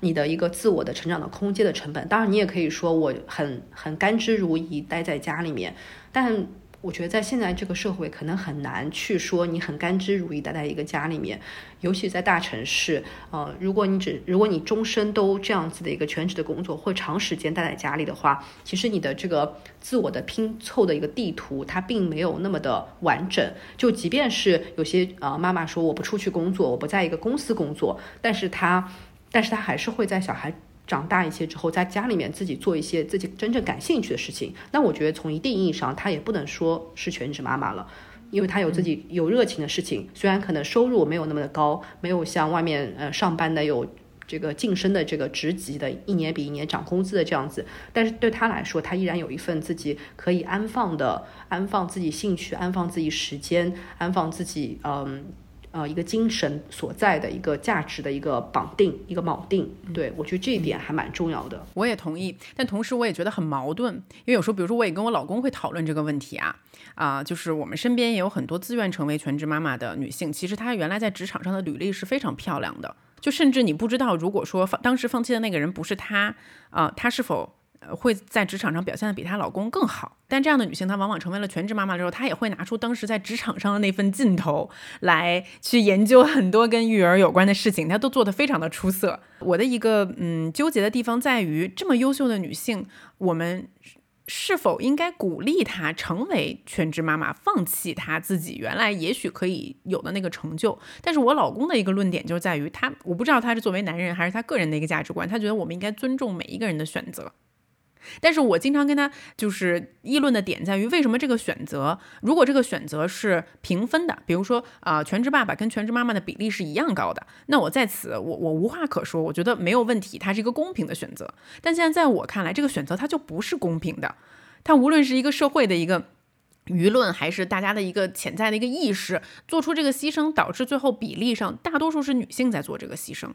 你的一个自我的成长的空间的成本。当然，你也可以说我很很甘之如饴待在家里面，但我觉得在现在这个社会，可能很难去说你很甘之如饴待在一个家里面，尤其在大城市。呃，如果你只如果你终身都这样子的一个全职的工作，或长时间待在家里的话，其实你的这个自我的拼凑的一个地图，它并没有那么的完整。就即便是有些呃妈妈说我不出去工作，我不在一个公司工作，但是她，但是她还是会在小孩。长大一些之后，在家里面自己做一些自己真正感兴趣的事情，那我觉得从一定意义上，她也不能说是全职妈妈了，因为她有自己有热情的事情，虽然可能收入没有那么的高，没有像外面呃上班的有这个晋升的这个职级的，一年比一年涨工资的这样子，但是对她来说，她依然有一份自己可以安放的、安放自己兴趣、安放自己时间、安放自己嗯。呃，一个精神所在的一个价值的一个绑定，一个锚定，对我觉得这一点还蛮重要的。我也同意，但同时我也觉得很矛盾，因为有时候，比如说，我也跟我老公会讨论这个问题啊，啊，就是我们身边也有很多自愿成为全职妈妈的女性，其实她原来在职场上的履历是非常漂亮的，就甚至你不知道，如果说放当时放弃的那个人不是她，啊，她是否？会在职场上表现的比她老公更好，但这样的女性，她往往成为了全职妈妈之后，她也会拿出当时在职场上的那份劲头来去研究很多跟育儿有关的事情，她都做得非常的出色。我的一个嗯纠结的地方在于，这么优秀的女性，我们是否应该鼓励她成为全职妈妈，放弃她自己原来也许可以有的那个成就？但是我老公的一个论点就在于，他我不知道他是作为男人还是他个人的一个价值观，他觉得我们应该尊重每一个人的选择。但是我经常跟他就是议论的点在于，为什么这个选择，如果这个选择是平分的，比如说啊，全职爸爸跟全职妈妈的比例是一样高的，那我在此我我无话可说，我觉得没有问题，它是一个公平的选择。但现在在我看来，这个选择它就不是公平的，它无论是一个社会的一个。舆论还是大家的一个潜在的一个意识，做出这个牺牲，导致最后比例上大多数是女性在做这个牺牲。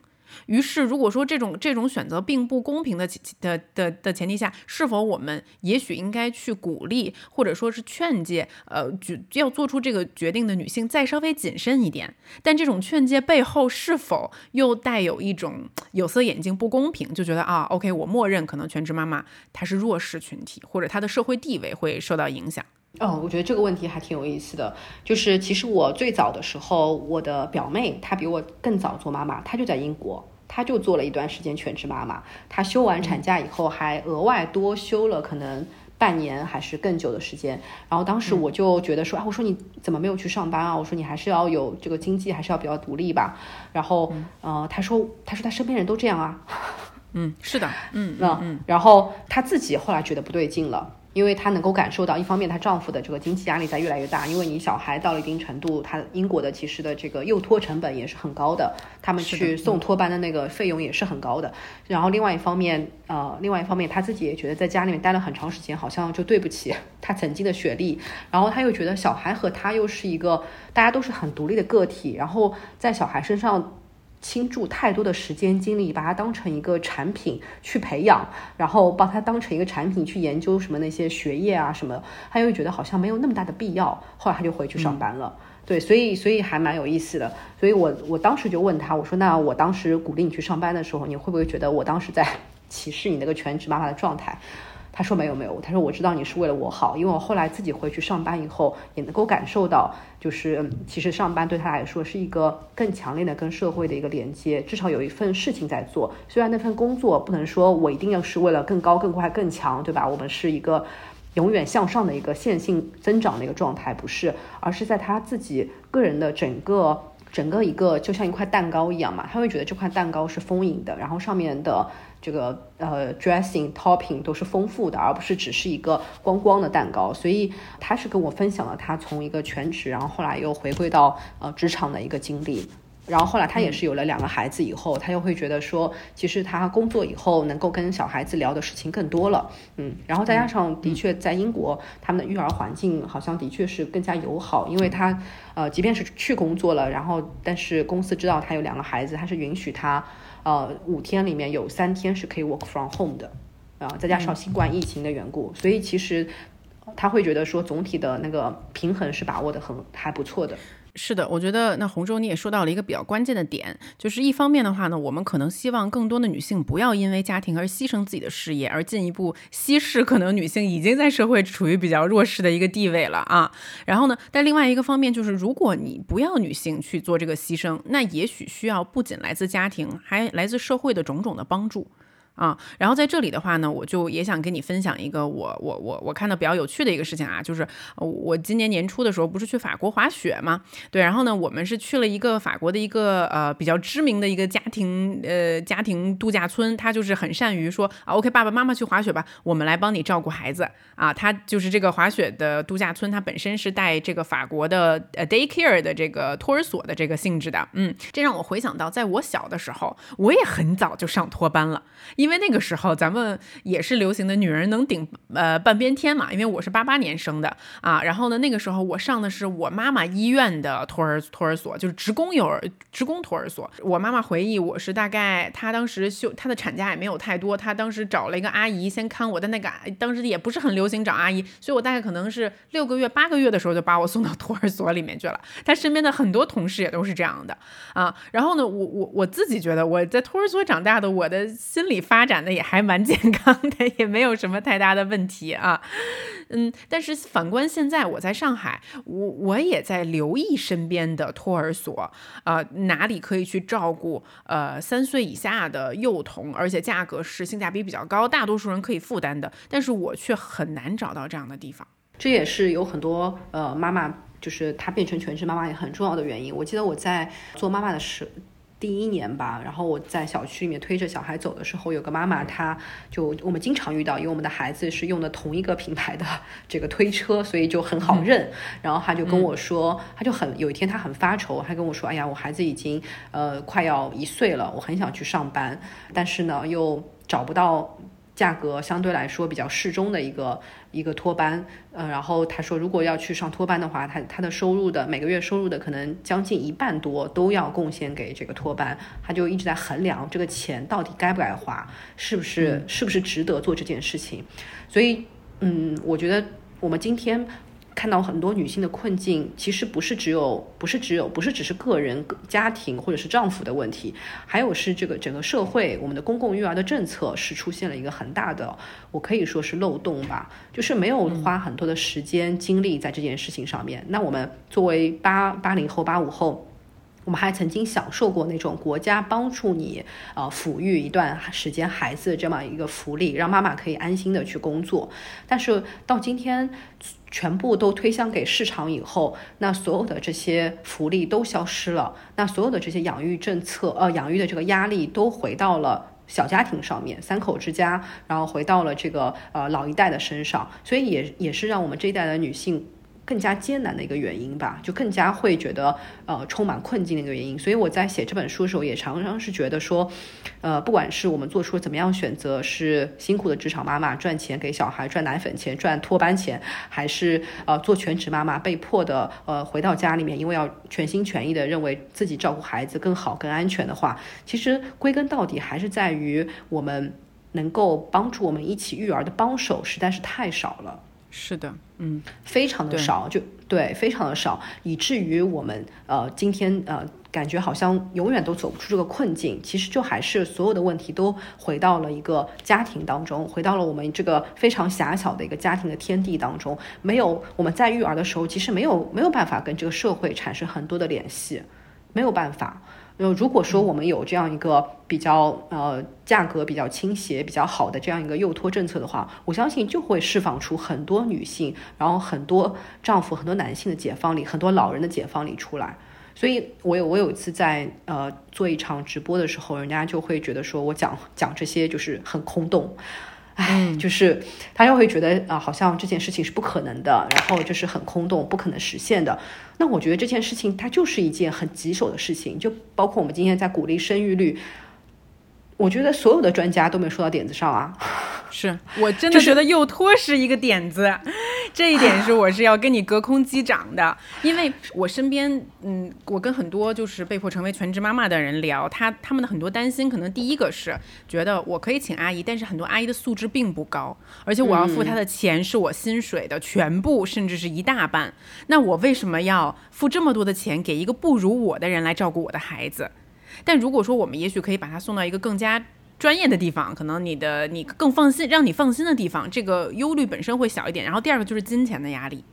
于是，如果说这种这种选择并不公平的的的的前提下，是否我们也许应该去鼓励或者说是劝诫，呃，要做出这个决定的女性再稍微谨慎一点？但这种劝诫背后是否又带有一种有色眼镜不公平？就觉得啊，OK，我默认可能全职妈妈她是弱势群体，或者她的社会地位会受到影响。哦，我觉得这个问题还挺有意思的。就是其实我最早的时候，我的表妹她比我更早做妈妈，她就在英国，她就做了一段时间全职妈妈。她休完产假以后，还额外多休了可能半年还是更久的时间。然后当时我就觉得说，啊，我说你怎么没有去上班啊？我说你还是要有这个经济，还是要比较独立吧。然后，呃，她说，她说她身边人都这样啊。嗯，是的，嗯，那然后她自己后来觉得不对劲了。因为她能够感受到，一方面她丈夫的这个经济压力在越来越大，因为你小孩到了一定程度，她英国的其实的这个幼托成本也是很高的，他们去送托班的那个费用也是很高的。然后另外一方面，呃，另外一方面她自己也觉得在家里面待了很长时间，好像就对不起她曾经的学历。然后她又觉得小孩和她又是一个大家都是很独立的个体，然后在小孩身上。倾注太多的时间精力，把它当成一个产品去培养，然后把它当成一个产品去研究什么那些学业啊什么，他又觉得好像没有那么大的必要，后来他就回去上班了。对，所以所以还蛮有意思的。所以我我当时就问他，我说那我当时鼓励你去上班的时候，你会不会觉得我当时在歧视你那个全职妈妈的状态？他说没有没有，他说我知道你是为了我好，因为我后来自己回去上班以后，也能够感受到，就是其实上班对他来说是一个更强烈的跟社会的一个连接，至少有一份事情在做。虽然那份工作不能说我一定要是为了更高、更快、更强，对吧？我们是一个永远向上的一个线性增长的一个状态，不是，而是在他自己个人的整个整个一个就像一块蛋糕一样嘛，他会觉得这块蛋糕是丰盈的，然后上面的。这个呃，dressing topping 都是丰富的，而不是只是一个光光的蛋糕。所以他是跟我分享了他从一个全职，然后后来又回归到呃职场的一个经历。然后后来他也是有了两个孩子以后，他又会觉得说，其实他工作以后能够跟小孩子聊的事情更多了。嗯，然后再加上的确在英国，他们的育儿环境好像的确是更加友好，因为他呃，即便是去工作了，然后但是公司知道他有两个孩子，他是允许他。呃，五天里面有三天是可以 work from home 的，啊，再加上新冠疫情的缘故，所以其实他会觉得说总体的那个平衡是把握的很还不错的。是的，我觉得那洪州你也说到了一个比较关键的点，就是一方面的话呢，我们可能希望更多的女性不要因为家庭而牺牲自己的事业，而进一步稀释可能女性已经在社会处于比较弱势的一个地位了啊。然后呢，但另外一个方面就是，如果你不要女性去做这个牺牲，那也许需要不仅来自家庭，还来自社会的种种的帮助。啊，然后在这里的话呢，我就也想跟你分享一个我我我我看到比较有趣的一个事情啊，就是我今年年初的时候不是去法国滑雪吗？对，然后呢，我们是去了一个法国的一个呃比较知名的一个家庭呃家庭度假村，他就是很善于说啊，OK，爸爸妈妈去滑雪吧，我们来帮你照顾孩子啊。他就是这个滑雪的度假村，它本身是带这个法国的呃 daycare 的这个托儿所的这个性质的，嗯，这让我回想到在我小的时候，我也很早就上托班了，因因为那个时候咱们也是流行的女人能顶呃半边天嘛，因为我是八八年生的啊，然后呢那个时候我上的是我妈妈医院的托儿托儿所，就是职工幼儿职工托儿所。我妈妈回忆我是大概她当时休她的产假也没有太多，她当时找了一个阿姨先看我的那个，当时也不是很流行找阿姨，所以我大概可能是六个月八个月的时候就把我送到托儿所里面去了。她身边的很多同事也都是这样的啊，然后呢我我我自己觉得我在托儿所长大的，我的心理发。发展的也还蛮健康的，也没有什么太大的问题啊。嗯，但是反观现在我在上海，我我也在留意身边的托儿所，呃，哪里可以去照顾呃三岁以下的幼童，而且价格是性价比比较高，大多数人可以负担的，但是我却很难找到这样的地方。这也是有很多呃妈妈，就是她变成全职妈妈也很重要的原因。我记得我在做妈妈的时。第一年吧，然后我在小区里面推着小孩走的时候，有个妈妈，她就我们经常遇到，因为我们的孩子是用的同一个品牌的这个推车，所以就很好认。然后她就跟我说，她就很有一天她很发愁，她跟我说：“哎呀，我孩子已经呃快要一岁了，我很想去上班，但是呢又找不到。”价格相对来说比较适中的一个一个托班，呃，然后他说，如果要去上托班的话，他他的收入的每个月收入的可能将近一半多都要贡献给这个托班，他就一直在衡量这个钱到底该不该花，是不是是不是值得做这件事情，所以，嗯，我觉得我们今天。看到很多女性的困境，其实不是只有，不是只有，不是只是个人、家庭或者是丈夫的问题，还有是这个整个社会，我们的公共育儿的政策是出现了一个很大的，我可以说是漏洞吧，就是没有花很多的时间精力在这件事情上面。那我们作为八八零后、八五后。我们还曾经享受过那种国家帮助你呃抚育一段时间孩子这么一个福利，让妈妈可以安心的去工作。但是到今天，全部都推向给市场以后，那所有的这些福利都消失了，那所有的这些养育政策呃养育的这个压力都回到了小家庭上面，三口之家，然后回到了这个呃老一代的身上，所以也也是让我们这一代的女性。更加艰难的一个原因吧，就更加会觉得呃充满困境的一个原因。所以我在写这本书的时候，也常常是觉得说，呃，不管是我们做出怎么样选择，是辛苦的职场妈妈赚钱给小孩赚奶粉钱赚托班钱，还是呃做全职妈妈被迫的呃回到家里面，因为要全心全意的认为自己照顾孩子更好更安全的话，其实归根到底还是在于我们能够帮助我们一起育儿的帮手实在是太少了。是的，嗯，非常的少，就对，非常的少，以至于我们呃今天呃感觉好像永远都走不出这个困境。其实就还是所有的问题都回到了一个家庭当中，回到了我们这个非常狭小的一个家庭的天地当中。没有我们在育儿的时候，其实没有没有办法跟这个社会产生很多的联系，没有办法。呃，如果说我们有这样一个比较呃价格比较倾斜、比较好的这样一个幼托政策的话，我相信就会释放出很多女性，然后很多丈夫、很多男性的解放力，很多老人的解放力出来。所以，我有我有一次在呃做一场直播的时候，人家就会觉得说我讲讲这些就是很空洞。唉，就是他又会觉得啊，好像这件事情是不可能的，然后就是很空洞，不可能实现的。那我觉得这件事情它就是一件很棘手的事情，就包括我们今天在鼓励生育率，我觉得所有的专家都没说到点子上啊。是我真的觉得幼托是一个点子，这一点是我是要跟你隔空击掌的，因为我身边，嗯，我跟很多就是被迫成为全职妈妈的人聊，他他们的很多担心，可能第一个是觉得我可以请阿姨，但是很多阿姨的素质并不高，而且我要付她的钱是我薪水的全部，甚至是一大半，那我为什么要付这么多的钱给一个不如我的人来照顾我的孩子？但如果说我们也许可以把他送到一个更加。专业的地方，可能你的你更放心，让你放心的地方，这个忧虑本身会小一点。然后第二个就是金钱的压力，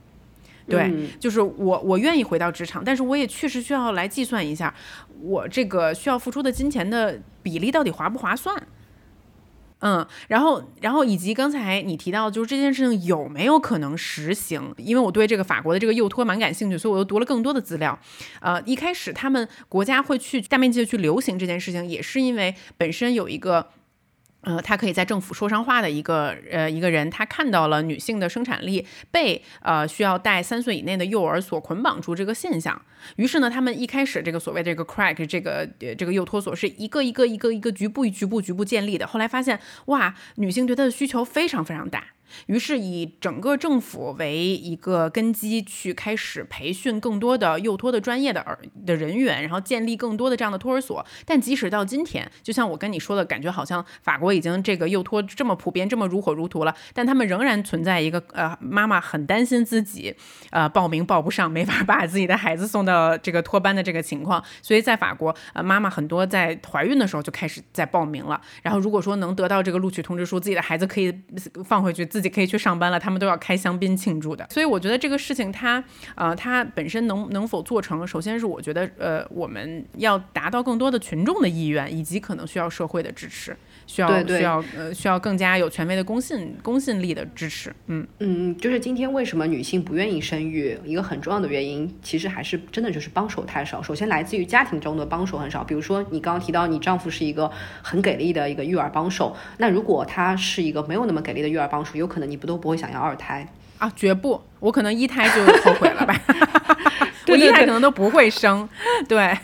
对，就是我我愿意回到职场，但是我也确实需要来计算一下，我这个需要付出的金钱的比例到底划不划算。嗯，然后，然后以及刚才你提到，就是这件事情有没有可能实行？因为我对这个法国的这个幼托蛮感兴趣，所以我又读了更多的资料。呃，一开始他们国家会去大面积的去流行这件事情，也是因为本身有一个。呃，他可以在政府说上话的一个呃一个人，他看到了女性的生产力被呃需要带三岁以内的幼儿所捆绑住这个现象，于是呢，他们一开始这个所谓这个 crack 这个这个幼托所是一个一个一个一个局部局部局部建立的，后来发现哇，女性对他的需求非常非常大。于是以整个政府为一个根基，去开始培训更多的幼托的专业的儿的人员，然后建立更多的这样的托儿所。但即使到今天，就像我跟你说的感觉，好像法国已经这个幼托这么普遍，这么如火如荼了，但他们仍然存在一个呃，妈妈很担心自己呃报名报不上，没法把自己的孩子送到这个托班的这个情况。所以在法国，呃，妈妈很多在怀孕的时候就开始在报名了。然后如果说能得到这个录取通知书，自己的孩子可以放回去。自己可以去上班了，他们都要开香槟庆祝的。所以我觉得这个事情，它呃，它本身能能否做成，首先是我觉得呃，我们要达到更多的群众的意愿，以及可能需要社会的支持，需要需要呃，需要更加有权威的公信公信力的支持。嗯嗯，就是今天为什么女性不愿意生育，一个很重要的原因，其实还是真的就是帮手太少。首先来自于家庭中的帮手很少，比如说你刚刚提到你丈夫是一个很给力的一个育儿帮手，那如果他是一个没有那么给力的育儿帮手，有可能你不都不会想要二胎啊？绝不，我可能一胎就后悔了吧。我一胎可能都不会生。对，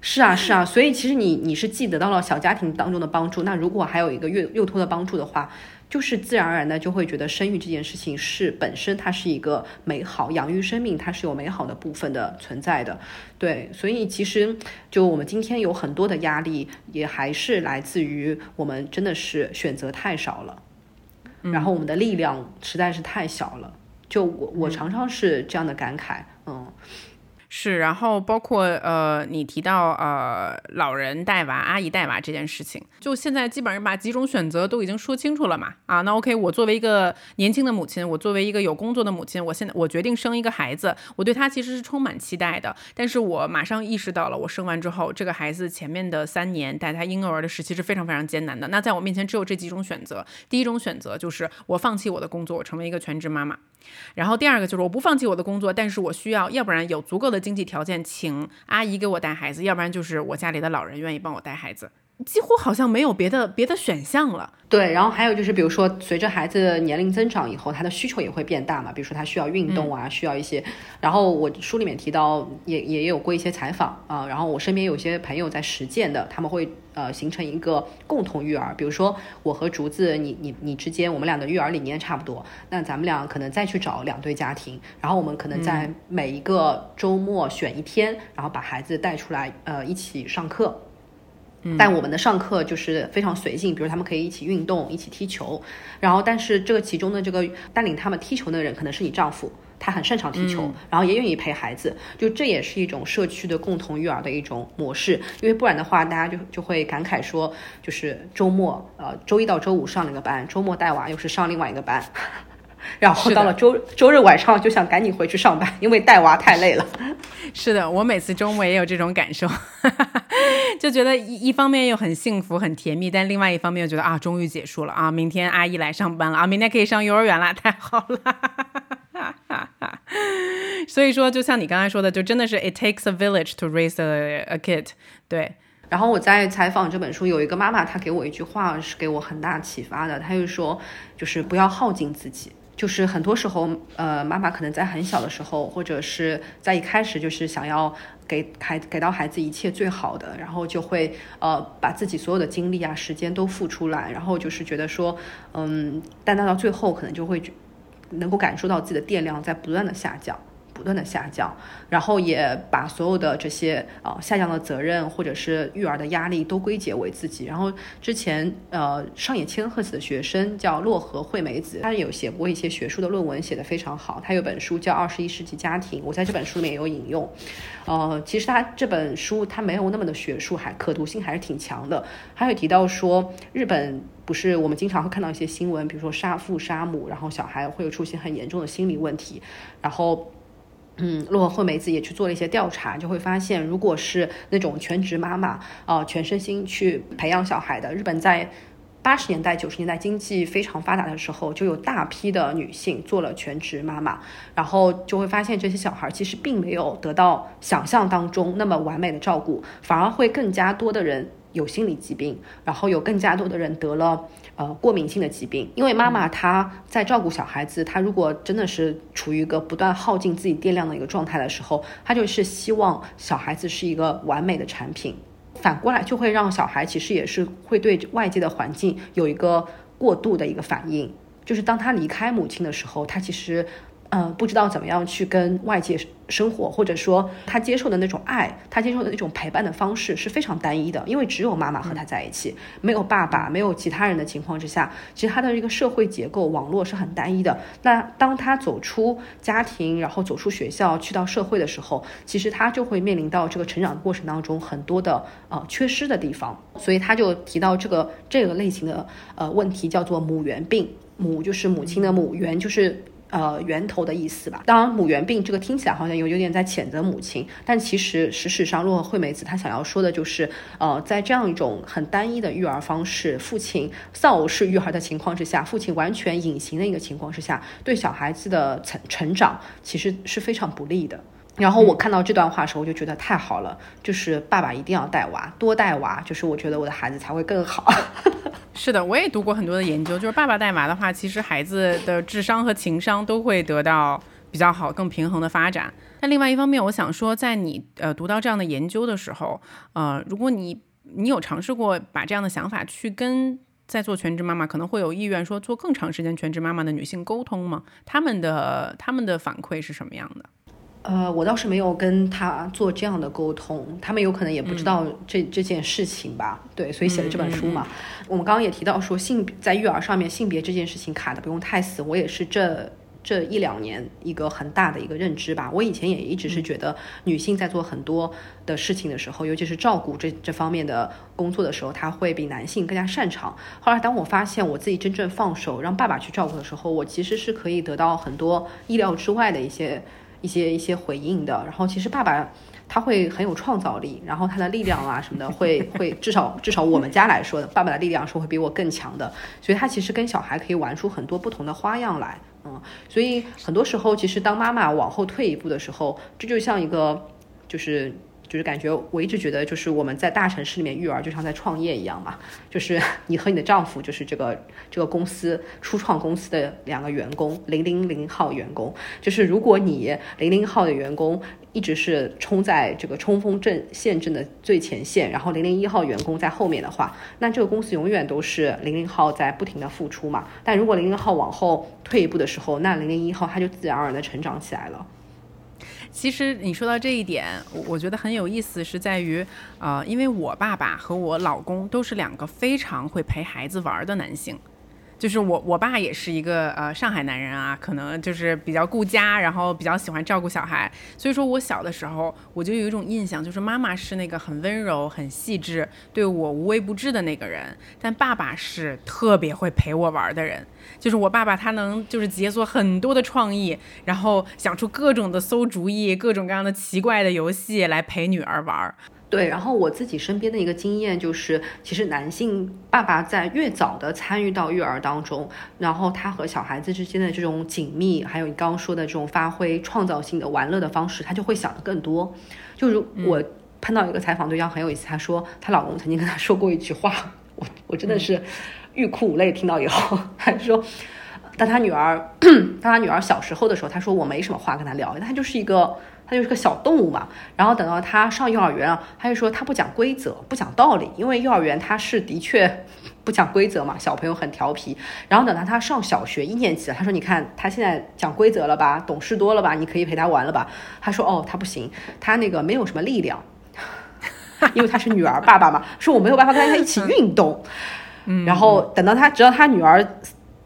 是啊，是啊。所以其实你你是既得到了小家庭当中的帮助，那如果还有一个幼幼托的帮助的话，就是自然而然的就会觉得生育这件事情是本身它是一个美好，养育生命它是有美好的部分的存在的。对，所以其实就我们今天有很多的压力，也还是来自于我们真的是选择太少了。然后我们的力量实在是太小了，就我我常常是这样的感慨，嗯。是，然后包括呃，你提到呃，老人带娃、阿姨带娃这件事情，就现在基本上把几种选择都已经说清楚了嘛。啊，那 OK，我作为一个年轻的母亲，我作为一个有工作的母亲，我现在我决定生一个孩子，我对他其实是充满期待的。但是我马上意识到了，我生完之后，这个孩子前面的三年带他婴幼儿的时期是非常非常艰难的。那在我面前只有这几种选择，第一种选择就是我放弃我的工作，我成为一个全职妈妈。然后第二个就是我不放弃我的工作，但是我需要，要不然有足够的经济条件请阿姨给我带孩子，要不然就是我家里的老人愿意帮我带孩子，几乎好像没有别的别的选项了。对，然后还有就是，比如说随着孩子年龄增长以后，他的需求也会变大嘛，比如说他需要运动啊，需要一些。然后我书里面提到，也也有过一些采访啊，然后我身边有些朋友在实践的，他们会呃形成一个共同育儿，比如说我和竹子，你你你之间，我们俩的育儿理念差不多，那咱们俩可能再去找两对家庭，然后我们可能在每一个周末选一天，然后把孩子带出来，呃，一起上课。但我们的上课就是非常随性，比如他们可以一起运动，一起踢球，然后但是这个其中的这个带领他们踢球的人可能是你丈夫，他很擅长踢球，然后也愿意陪孩子，就这也是一种社区的共同育儿的一种模式，因为不然的话，大家就就会感慨说，就是周末呃周一到周五上了一个班，周末带娃又是上另外一个班。然后到了周周日晚上就想赶紧回去上班，因为带娃太累了。是的，我每次周末也有这种感受，就觉得一一方面又很幸福很甜蜜，但另外一方面又觉得啊，终于结束了啊，明天阿姨来上班了啊，明天可以上幼儿园了，太好了。所以说，就像你刚才说的，就真的是 it takes a village to raise a a kid。对。然后我在采访这本书，有一个妈妈，她给我一句话是给我很大启发的，她就说，就是不要耗尽自己。就是很多时候，呃，妈妈可能在很小的时候，或者是在一开始，就是想要给孩给到孩子一切最好的，然后就会呃把自己所有的精力啊、时间都付出来，然后就是觉得说，嗯，但到到最后可能就会能够感受到自己的电量在不断的下降。不断的下降，然后也把所有的这些呃下降的责任或者是育儿的压力都归结为自己。然后之前呃上野千鹤子的学生叫洛河惠美子，她有写过一些学术的论文，写得非常好。她有本书叫《二十一世纪家庭》，我在这本书里面有引用。呃，其实她这本书它没有那么的学术，还可读性还是挺强的。还有提到说，日本不是我们经常会看到一些新闻，比如说杀父杀母，然后小孩会有出现很严重的心理问题，然后。嗯，洛惠美子也去做了一些调查，就会发现，如果是那种全职妈妈，呃，全身心去培养小孩的，日本在八十年代、九十年代经济非常发达的时候，就有大批的女性做了全职妈妈，然后就会发现这些小孩其实并没有得到想象当中那么完美的照顾，反而会更加多的人有心理疾病，然后有更加多的人得了。呃，过敏性的疾病，因为妈妈她在照顾小孩子，她如果真的是处于一个不断耗尽自己电量的一个状态的时候，她就是希望小孩子是一个完美的产品，反过来就会让小孩其实也是会对外界的环境有一个过度的一个反应，就是当他离开母亲的时候，他其实。嗯，不知道怎么样去跟外界生活，或者说他接受的那种爱，他接受的那种陪伴的方式是非常单一的，因为只有妈妈和他在一起，没有爸爸，没有其他人的情况之下，其实他的这个社会结构网络是很单一的。那当他走出家庭，然后走出学校，去到社会的时候，其实他就会面临到这个成长过程当中很多的呃缺失的地方。所以他就提到这个这个类型的呃问题叫做母源病，母就是母亲的母，源就是。呃，源头的意思吧。当然，母源病这个听起来好像有有点在谴责母亲，但其实事实上，洛惠美子她想要说的就是，呃，在这样一种很单一的育儿方式，父亲丧偶式育儿的情况之下，父亲完全隐形的一个情况之下，对小孩子的成成长其实是非常不利的。然后我看到这段话的时候，我就觉得太好了，就是爸爸一定要带娃，多带娃，就是我觉得我的孩子才会更好。是的，我也读过很多的研究，就是爸爸带娃的话，其实孩子的智商和情商都会得到比较好、更平衡的发展。但另外一方面，我想说，在你呃读到这样的研究的时候，呃，如果你你有尝试过把这样的想法去跟在做全职妈妈可能会有意愿说做更长时间全职妈妈的女性沟通吗？他们的他们的反馈是什么样的？呃，我倒是没有跟他做这样的沟通，他们有可能也不知道这这件事情吧。对，所以写了这本书嘛。我们刚刚也提到说，性在育儿上面，性别这件事情卡的不用太死。我也是这这一两年一个很大的一个认知吧。我以前也一直是觉得，女性在做很多的事情的时候，尤其是照顾这这方面的工作的时候，她会比男性更加擅长。后来当我发现我自己真正放手让爸爸去照顾的时候，我其实是可以得到很多意料之外的一些。一些一些回应的，然后其实爸爸他会很有创造力，然后他的力量啊什么的会会至少至少我们家来说的，爸爸的力量是会比我更强的，所以他其实跟小孩可以玩出很多不同的花样来，嗯，所以很多时候其实当妈妈往后退一步的时候，这就像一个就是。就是感觉我一直觉得，就是我们在大城市里面育儿就像在创业一样嘛，就是 你和你的丈夫就是这个这个公司初创公司的两个员工，零零零号员工。就是如果你零零号的员工一直是冲在这个冲锋阵线阵的最前线，然后零零一号员工在后面的话，那这个公司永远都是零零号在不停的付出嘛。但如果零零号往后退一步的时候，那零零一号他就自然而然的成长起来了。其实你说到这一点，我我觉得很有意思，是在于，呃，因为我爸爸和我老公都是两个非常会陪孩子玩的男性。就是我，我爸也是一个呃上海男人啊，可能就是比较顾家，然后比较喜欢照顾小孩。所以说我小的时候，我就有一种印象，就是妈妈是那个很温柔、很细致，对我无微不至的那个人，但爸爸是特别会陪我玩的人。就是我爸爸，他能就是解锁很多的创意，然后想出各种的馊主意，各种各样的奇怪的游戏来陪女儿玩。对，然后我自己身边的一个经验就是，其实男性爸爸在越早的参与到育儿当中，然后他和小孩子之间的这种紧密，还有你刚刚说的这种发挥创造性的玩乐的方式，他就会想的更多。就如我碰到一个采访对象很有意思，她说她老公曾经跟她说过一句话，我我真的是欲哭无泪，听到以后，他说。当他女儿，当他女儿小时候的时候，他说我没什么话跟他聊，他就是一个。他就是个小动物嘛，然后等到他上幼儿园啊，他就说他不讲规则，不讲道理，因为幼儿园他是的确不讲规则嘛，小朋友很调皮。然后等到他上小学一年级了，他说你看他现在讲规则了吧，懂事多了吧，你可以陪他玩了吧。他说哦，他不行，他那个没有什么力量，因为他是女儿爸爸嘛，说我没有办法跟他一起运动。然后等到他直到他女儿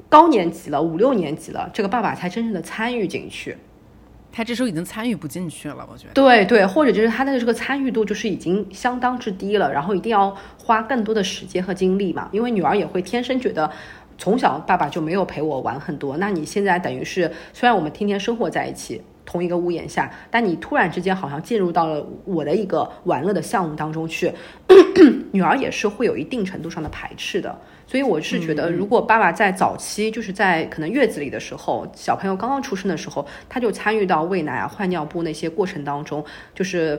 高年级了，五六年级了，这个爸爸才真正的参与进去。他这时候已经参与不进去了，我觉得。对对，或者就是他的这个参与度就是已经相当之低了，然后一定要花更多的时间和精力嘛，因为女儿也会天生觉得，从小爸爸就没有陪我玩很多，那你现在等于是虽然我们天天生活在一起，同一个屋檐下，但你突然之间好像进入到了我的一个玩乐的项目当中去，女儿也是会有一定程度上的排斥的。所以我是觉得，如果爸爸在早期，就是在可能月子里的时候，小朋友刚刚出生的时候，他就参与到喂奶啊、换尿布那些过程当中，就是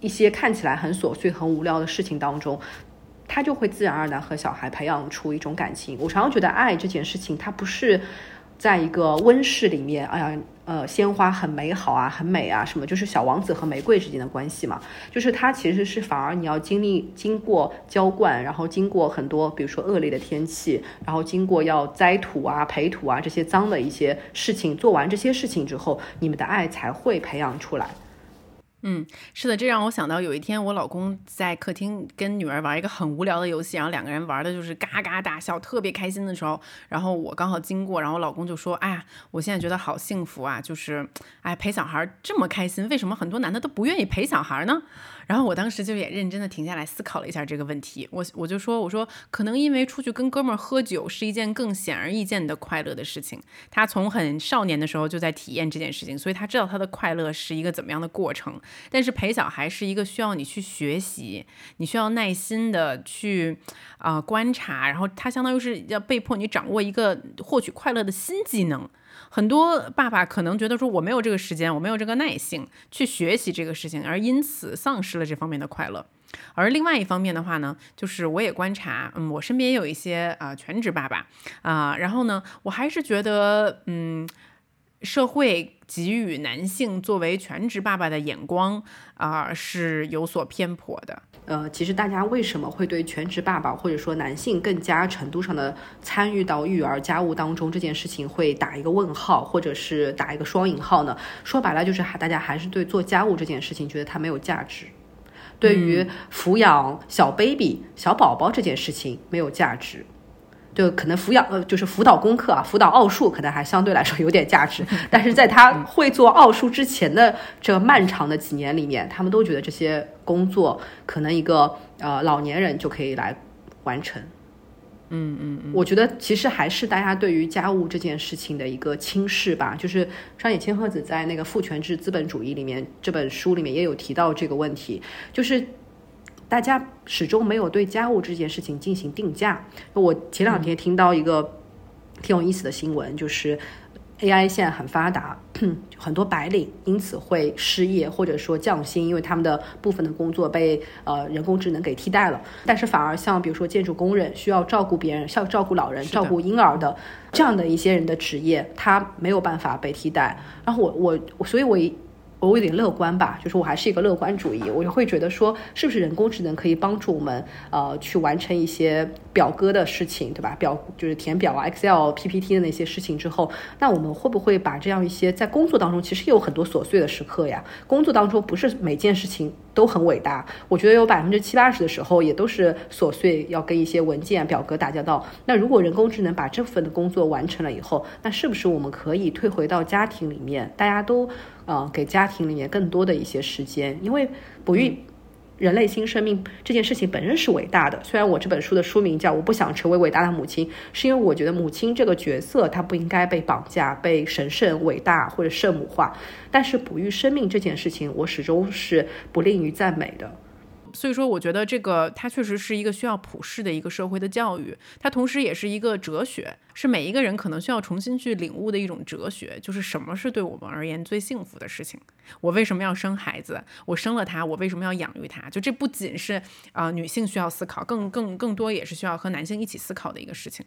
一些看起来很琐碎、很无聊的事情当中，他就会自然而然和小孩培养出一种感情。我常常觉得，爱这件事情，它不是。在一个温室里面，哎呀，呃，鲜花很美好啊，很美啊，什么就是小王子和玫瑰之间的关系嘛，就是它其实是反而你要经历经过浇灌，然后经过很多，比如说恶劣的天气，然后经过要栽土啊、培土啊这些脏的一些事情，做完这些事情之后，你们的爱才会培养出来。嗯，是的，这让我想到有一天我老公在客厅跟女儿玩一个很无聊的游戏，然后两个人玩的就是嘎嘎大笑，特别开心的时候，然后我刚好经过，然后我老公就说：“哎呀，我现在觉得好幸福啊，就是哎陪小孩这么开心，为什么很多男的都不愿意陪小孩呢？”然后我当时就也认真的停下来思考了一下这个问题，我我就说，我说可能因为出去跟哥们儿喝酒是一件更显而易见的快乐的事情，他从很少年的时候就在体验这件事情，所以他知道他的快乐是一个怎么样的过程。但是陪小孩是一个需要你去学习，你需要耐心的去啊观察，然后他相当于是要被迫你掌握一个获取快乐的新技能。很多爸爸可能觉得说我没有这个时间，我没有这个耐性去学习这个事情，而因此丧失了这方面的快乐。而另外一方面的话呢，就是我也观察，嗯，我身边也有一些啊全职爸爸啊，然后呢，我还是觉得，嗯，社会给予男性作为全职爸爸的眼光啊是有所偏颇的。呃，其实大家为什么会对全职爸爸或者说男性更加程度上的参与到育儿家务当中这件事情会打一个问号，或者是打一个双引号呢？说白了就是还大家还是对做家务这件事情觉得它没有价值，对于抚养小 baby 小宝宝这件事情没有价值。就可能抚养呃，就是辅导功课啊，辅导奥数可能还相对来说有点价值，但是在他会做奥数之前的这漫长的几年里面，他们都觉得这些工作可能一个呃老年人就可以来完成。嗯嗯嗯，我觉得其实还是大家对于家务这件事情的一个轻视吧。就是上野千鹤子在那个《父权制资本主义》里面这本书里面也有提到这个问题，就是。大家始终没有对家务这件事情进行定价。我前两天听到一个挺有意思的新闻，就是 AI 现在很发达，很多白领因此会失业或者说降薪，因为他们的部分的工作被呃人工智能给替代了。但是反而像比如说建筑工人需要照顾别人、需要照顾老人、照顾婴儿的这样的一些人的职业，他没有办法被替代。然后我我所以，我一。我有点乐观吧，就是我还是一个乐观主义，我就会觉得说，是不是人工智能可以帮助我们，呃，去完成一些表格的事情，对吧？表就是填表啊，Excel、PPT 的那些事情之后，那我们会不会把这样一些在工作当中其实有很多琐碎的时刻呀？工作当中不是每件事情都很伟大，我觉得有百分之七八十的时候也都是琐碎，要跟一些文件、表格打交道。那如果人工智能把这部分的工作完成了以后，那是不是我们可以退回到家庭里面，大家都？呃，给家庭里面更多的一些时间，因为不孕人类新生命这件事情本身是伟大的。虽然我这本书的书名叫《我不想成为伟大的母亲》，是因为我觉得母亲这个角色她不应该被绑架、被神圣、伟大或者圣母化。但是哺育生命这件事情，我始终是不吝于赞美的。所以说，我觉得这个它确实是一个需要普世的一个社会的教育，它同时也是一个哲学，是每一个人可能需要重新去领悟的一种哲学，就是什么是对我们而言最幸福的事情。我为什么要生孩子？我生了他，我为什么要养育他？就这不仅是啊女性需要思考，更更更多也是需要和男性一起思考的一个事情。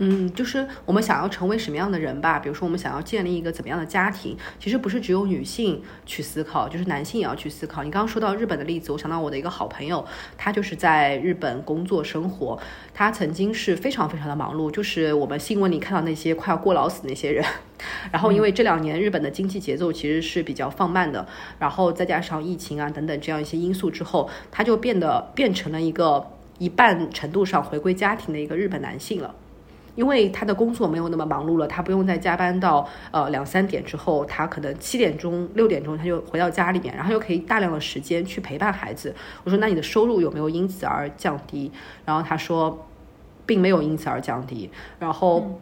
嗯，就是我们想要成为什么样的人吧。比如说，我们想要建立一个怎么样的家庭，其实不是只有女性去思考，就是男性也要去思考。你刚刚说到日本的例子，我想到我的一个好朋友，他就是在日本工作生活，他曾经是非常非常的忙碌，就是我们新闻里看到那些快要过劳死的那些人。然后，因为这两年日本的经济节奏其实是比较放慢的，然后再加上疫情啊等等这样一些因素之后，他就变得变成了一个一半程度上回归家庭的一个日本男性了。因为他的工作没有那么忙碌了，他不用再加班到呃两三点之后，他可能七点钟、六点钟他就回到家里面，然后又可以大量的时间去陪伴孩子。我说，那你的收入有没有因此而降低？然后他说，并没有因此而降低，然后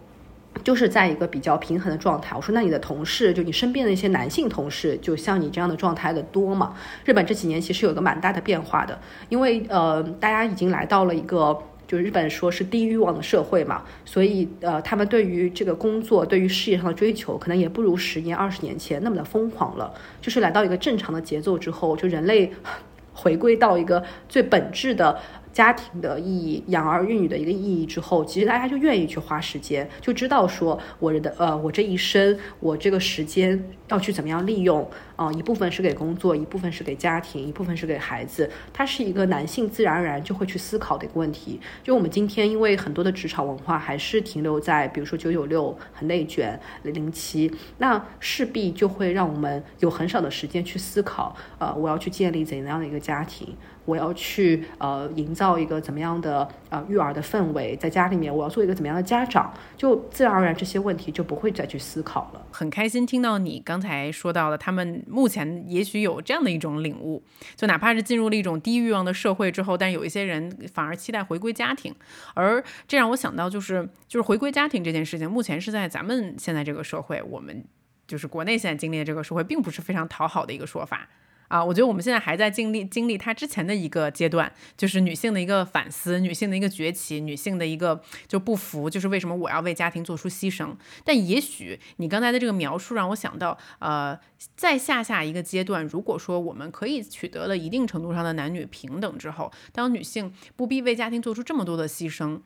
就是在一个比较平衡的状态。我说，那你的同事，就你身边的一些男性同事，就像你这样的状态的多吗？日本这几年其实有个蛮大的变化的，因为呃，大家已经来到了一个。就是日本说是低欲望的社会嘛，所以呃，他们对于这个工作、对于事业上的追求，可能也不如十年、二十年前那么的疯狂了。就是来到一个正常的节奏之后，就人类回归到一个最本质的。家庭的意义，养儿育女的一个意义之后，其实大家就愿意去花时间，就知道说我的呃，我这一生，我这个时间要去怎么样利用啊？一部分是给工作，一部分是给家庭，一部分是给孩子。它是一个男性自然而然就会去思考的一个问题。就我们今天，因为很多的职场文化还是停留在，比如说九九六很内卷，零零七，那势必就会让我们有很少的时间去思考，呃，我要去建立怎样的一个家庭。我要去呃营造一个怎么样的呃育儿的氛围，在家里面我要做一个怎么样的家长，就自然而然这些问题就不会再去思考了。很开心听到你刚刚才说到的，他们目前也许有这样的一种领悟，就哪怕是进入了一种低欲望的社会之后，但有一些人反而期待回归家庭，而这让我想到就是就是回归家庭这件事情，目前是在咱们现在这个社会，我们就是国内现在经历的这个社会，并不是非常讨好的一个说法。啊，我觉得我们现在还在经历经历他之前的一个阶段，就是女性的一个反思，女性的一个崛起，女性的一个就不服，就是为什么我要为家庭做出牺牲？但也许你刚才的这个描述让我想到，呃，在下下一个阶段，如果说我们可以取得了一定程度上的男女平等之后，当女性不必为家庭做出这么多的牺牲。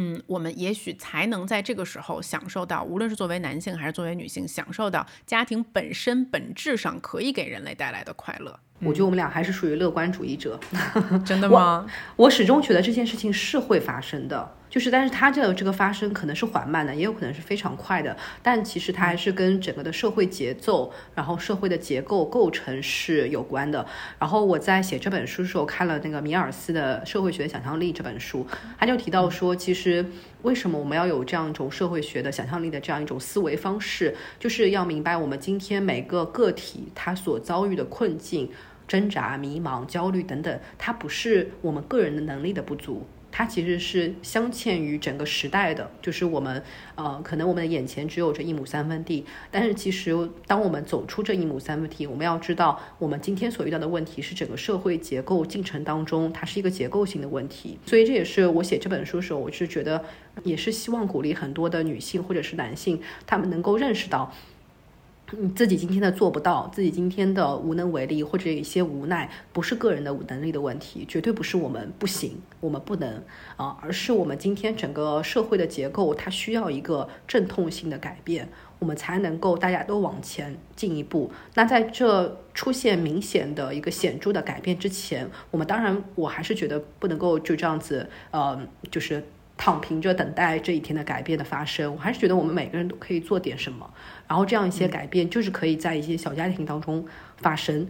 嗯，我们也许才能在这个时候享受到，无论是作为男性还是作为女性，享受到家庭本身本质上可以给人类带来的快乐。我觉得我们俩还是属于乐观主义者，真的吗？我始终觉得这件事情是会发生的。就是，但是它这个这个发生可能是缓慢的，也有可能是非常快的。但其实它还是跟整个的社会节奏，然后社会的结构构成是有关的。然后我在写这本书的时候看了那个米尔斯的《社会学的想象力》这本书，他就提到说，其实为什么我们要有这样一种社会学的想象力的这样一种思维方式，就是要明白我们今天每个个体他所遭遇的困境、挣扎、迷茫、焦虑等等，它不是我们个人的能力的不足。它其实是镶嵌于整个时代的，就是我们，呃，可能我们的眼前只有这一亩三分地，但是其实当我们走出这一亩三分地，我们要知道，我们今天所遇到的问题是整个社会结构进程当中，它是一个结构性的问题。所以这也是我写这本书的时候，我是觉得，也是希望鼓励很多的女性或者是男性，他们能够认识到。你自己今天的做不到，自己今天的无能为力或者一些无奈，不是个人的能力的问题，绝对不是我们不行，我们不能啊，而是我们今天整个社会的结构，它需要一个阵痛性的改变，我们才能够大家都往前进一步。那在这出现明显的一个显著的改变之前，我们当然我还是觉得不能够就这样子，呃，就是躺平着等待这一天的改变的发生。我还是觉得我们每个人都可以做点什么。然后这样一些改变，就是可以在一些小家庭当中发生，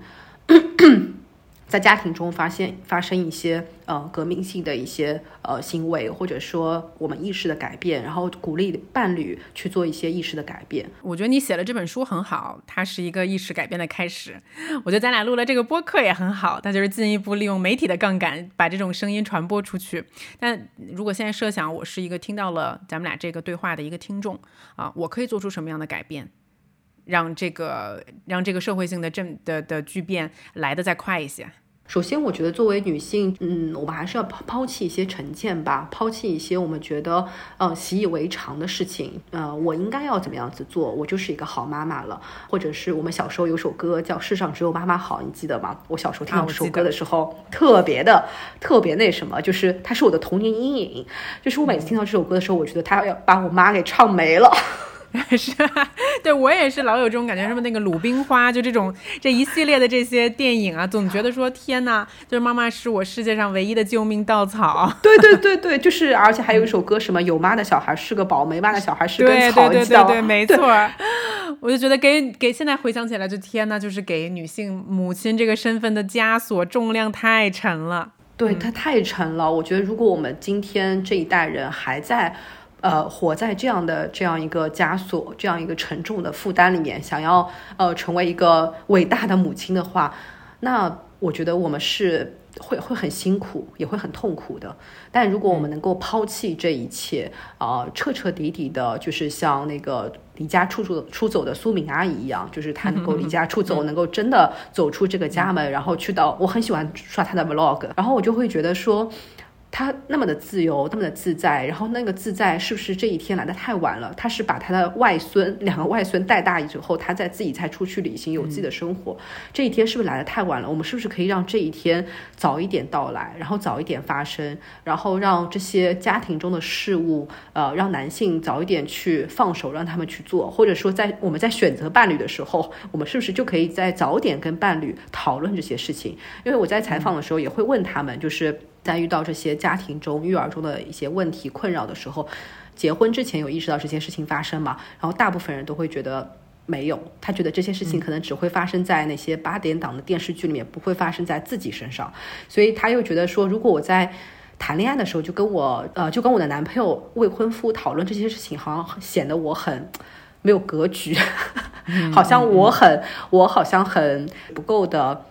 在家庭中发现发生一些呃革命性的一些呃行为，或者说我们意识的改变，然后鼓励伴侣去做一些意识的改变。我觉得你写了这本书很好，它是一个意识改变的开始。我觉得咱俩录了这个播客也很好，它就是进一步利用媒体的杠杆，把这种声音传播出去。但如果现在设想我是一个听到了咱们俩这个对话的一个听众啊，我可以做出什么样的改变？让这个让这个社会性的正的的巨变来的再快一些。首先，我觉得作为女性，嗯，我们还是要抛抛弃一些成见吧，抛弃一些我们觉得呃习以为常的事情。呃，我应该要怎么样子做，我就是一个好妈妈了。或者是我们小时候有首歌叫《世上只有妈妈好》，你记得吗？我小时候听到这首歌的时候，特别的特别那什么，就是它是我的童年阴影。就是我每次听到这首歌的时候，我觉得他要把我妈给唱没了。是，对我也是老有这种感觉，什么那个鲁冰花，就这种这一系列的这些电影啊，总觉得说天哪，就是妈妈是我世界上唯一的救命稻草。对对对对，就是而且还有一首歌，什么有妈的小孩是个宝，没妈的小孩是根草，对对对对，没错。我就觉得给给现在回想起来，就天哪，就是给女性母亲这个身份的枷锁重量太沉了。对，它太沉了。我觉得如果我们今天这一代人还在。呃，活在这样的这样一个枷锁、这样一个沉重的负担里面，想要呃成为一个伟大的母亲的话，那我觉得我们是会会很辛苦，也会很痛苦的。但如果我们能够抛弃这一切，啊，彻彻底底的，就是像那个离家出走出走的苏敏阿姨一样，就是她能够离家出走，能够真的走出这个家门，然后去到我很喜欢刷她的 vlog，然后我就会觉得说。他那么的自由，那么的自在，然后那个自在是不是这一天来的太晚了？他是把他的外孙两个外孙带大以后，他再自己才出去旅行，有自己的生活。这一天是不是来的太晚了？我们是不是可以让这一天早一点到来，然后早一点发生，然后让这些家庭中的事物，呃，让男性早一点去放手，让他们去做，或者说在我们在选择伴侣的时候，我们是不是就可以在早点跟伴侣讨论这些事情？因为我在采访的时候也会问他们，就是。在遇到这些家庭中育儿中的一些问题困扰的时候，结婚之前有意识到这些事情发生吗？然后大部分人都会觉得没有，他觉得这些事情可能只会发生在那些八点档的电视剧里面，不会发生在自己身上。所以他又觉得说，如果我在谈恋爱的时候就跟我呃就跟我的男朋友未婚夫讨论这些事情，好像显得我很没有格局，好像我很我好像很不够的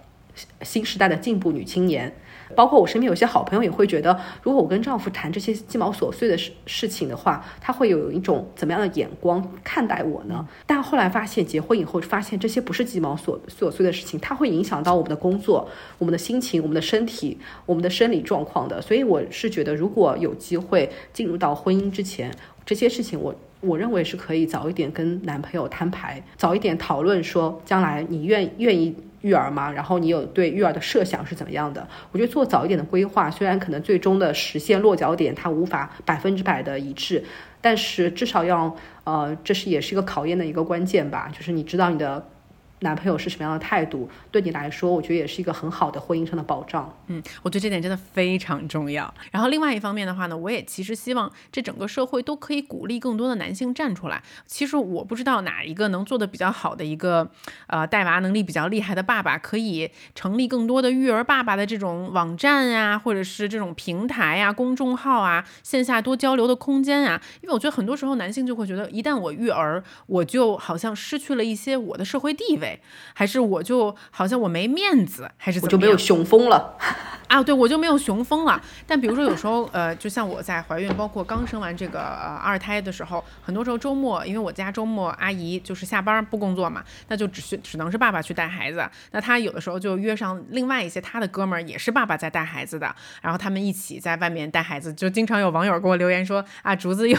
新时代的进步女青年。包括我身边有些好朋友也会觉得，如果我跟丈夫谈这些鸡毛琐碎的事事情的话，他会有一种怎么样的眼光看待我呢？但后来发现，结婚以后发现这些不是鸡毛琐琐碎的事情，它会影响到我们的工作、我们的心情、我们的身体、我们的生理状况的。所以我是觉得，如果有机会进入到婚姻之前，这些事情我我认为是可以早一点跟男朋友摊牌，早一点讨论说，将来你愿愿意。育儿吗？然后你有对育儿的设想是怎么样的？我觉得做早一点的规划，虽然可能最终的实现落脚点它无法百分之百的一致，但是至少要呃，这是也是一个考验的一个关键吧，就是你知道你的。男朋友是什么样的态度，对你来说，我觉得也是一个很好的婚姻上的保障。嗯，我觉得这点真的非常重要。然后另外一方面的话呢，我也其实希望这整个社会都可以鼓励更多的男性站出来。其实我不知道哪一个能做的比较好的一个呃带娃能力比较厉害的爸爸，可以成立更多的育儿爸爸的这种网站呀，或者是这种平台呀、公众号啊、线下多交流的空间啊。因为我觉得很多时候男性就会觉得，一旦我育儿，我就好像失去了一些我的社会地位。还是我就好像我没面子，还是我就没有雄风了 啊？对，我就没有雄风了。但比如说有时候，呃，就像我在怀孕，包括刚生完这个呃二胎的时候，很多时候周末，因为我家周末阿姨就是下班不工作嘛，那就只需只能是爸爸去带孩子。那他有的时候就约上另外一些他的哥们儿，也是爸爸在带孩子的，然后他们一起在外面带孩子。就经常有网友给我留言说啊，竹子又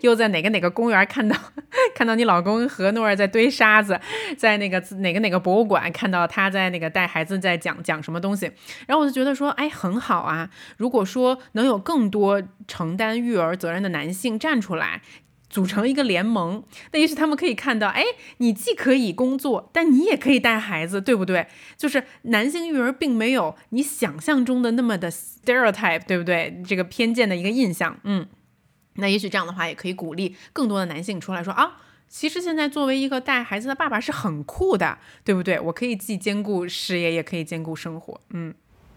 又在哪个哪个公园看到 看到你老公和诺儿在堆沙子，在那个。哪个哪个博物馆看到他在那个带孩子在讲讲什么东西，然后我就觉得说，哎，很好啊。如果说能有更多承担育儿责任的男性站出来，组成一个联盟，那也许他们可以看到，哎，你既可以工作，但你也可以带孩子，对不对？就是男性育儿并没有你想象中的那么的 stereotype，对不对？这个偏见的一个印象，嗯，那也许这样的话也可以鼓励更多的男性出来说啊。其实现在作为一个带孩子的爸爸是很酷的，对不对？我可以既兼顾事业，也可以兼顾生活。嗯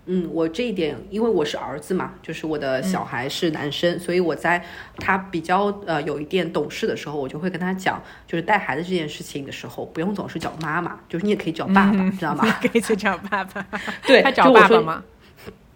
嗯，我这一点，因为我是儿子嘛，就是我的小孩是男生，所以我在他比较呃有一点懂事的时候，我就会跟他讲，就是带孩子这件事情的时候，不用总是叫妈妈，就是你也可以叫爸爸，知道吗？可以去找爸爸。对，他找爸爸吗？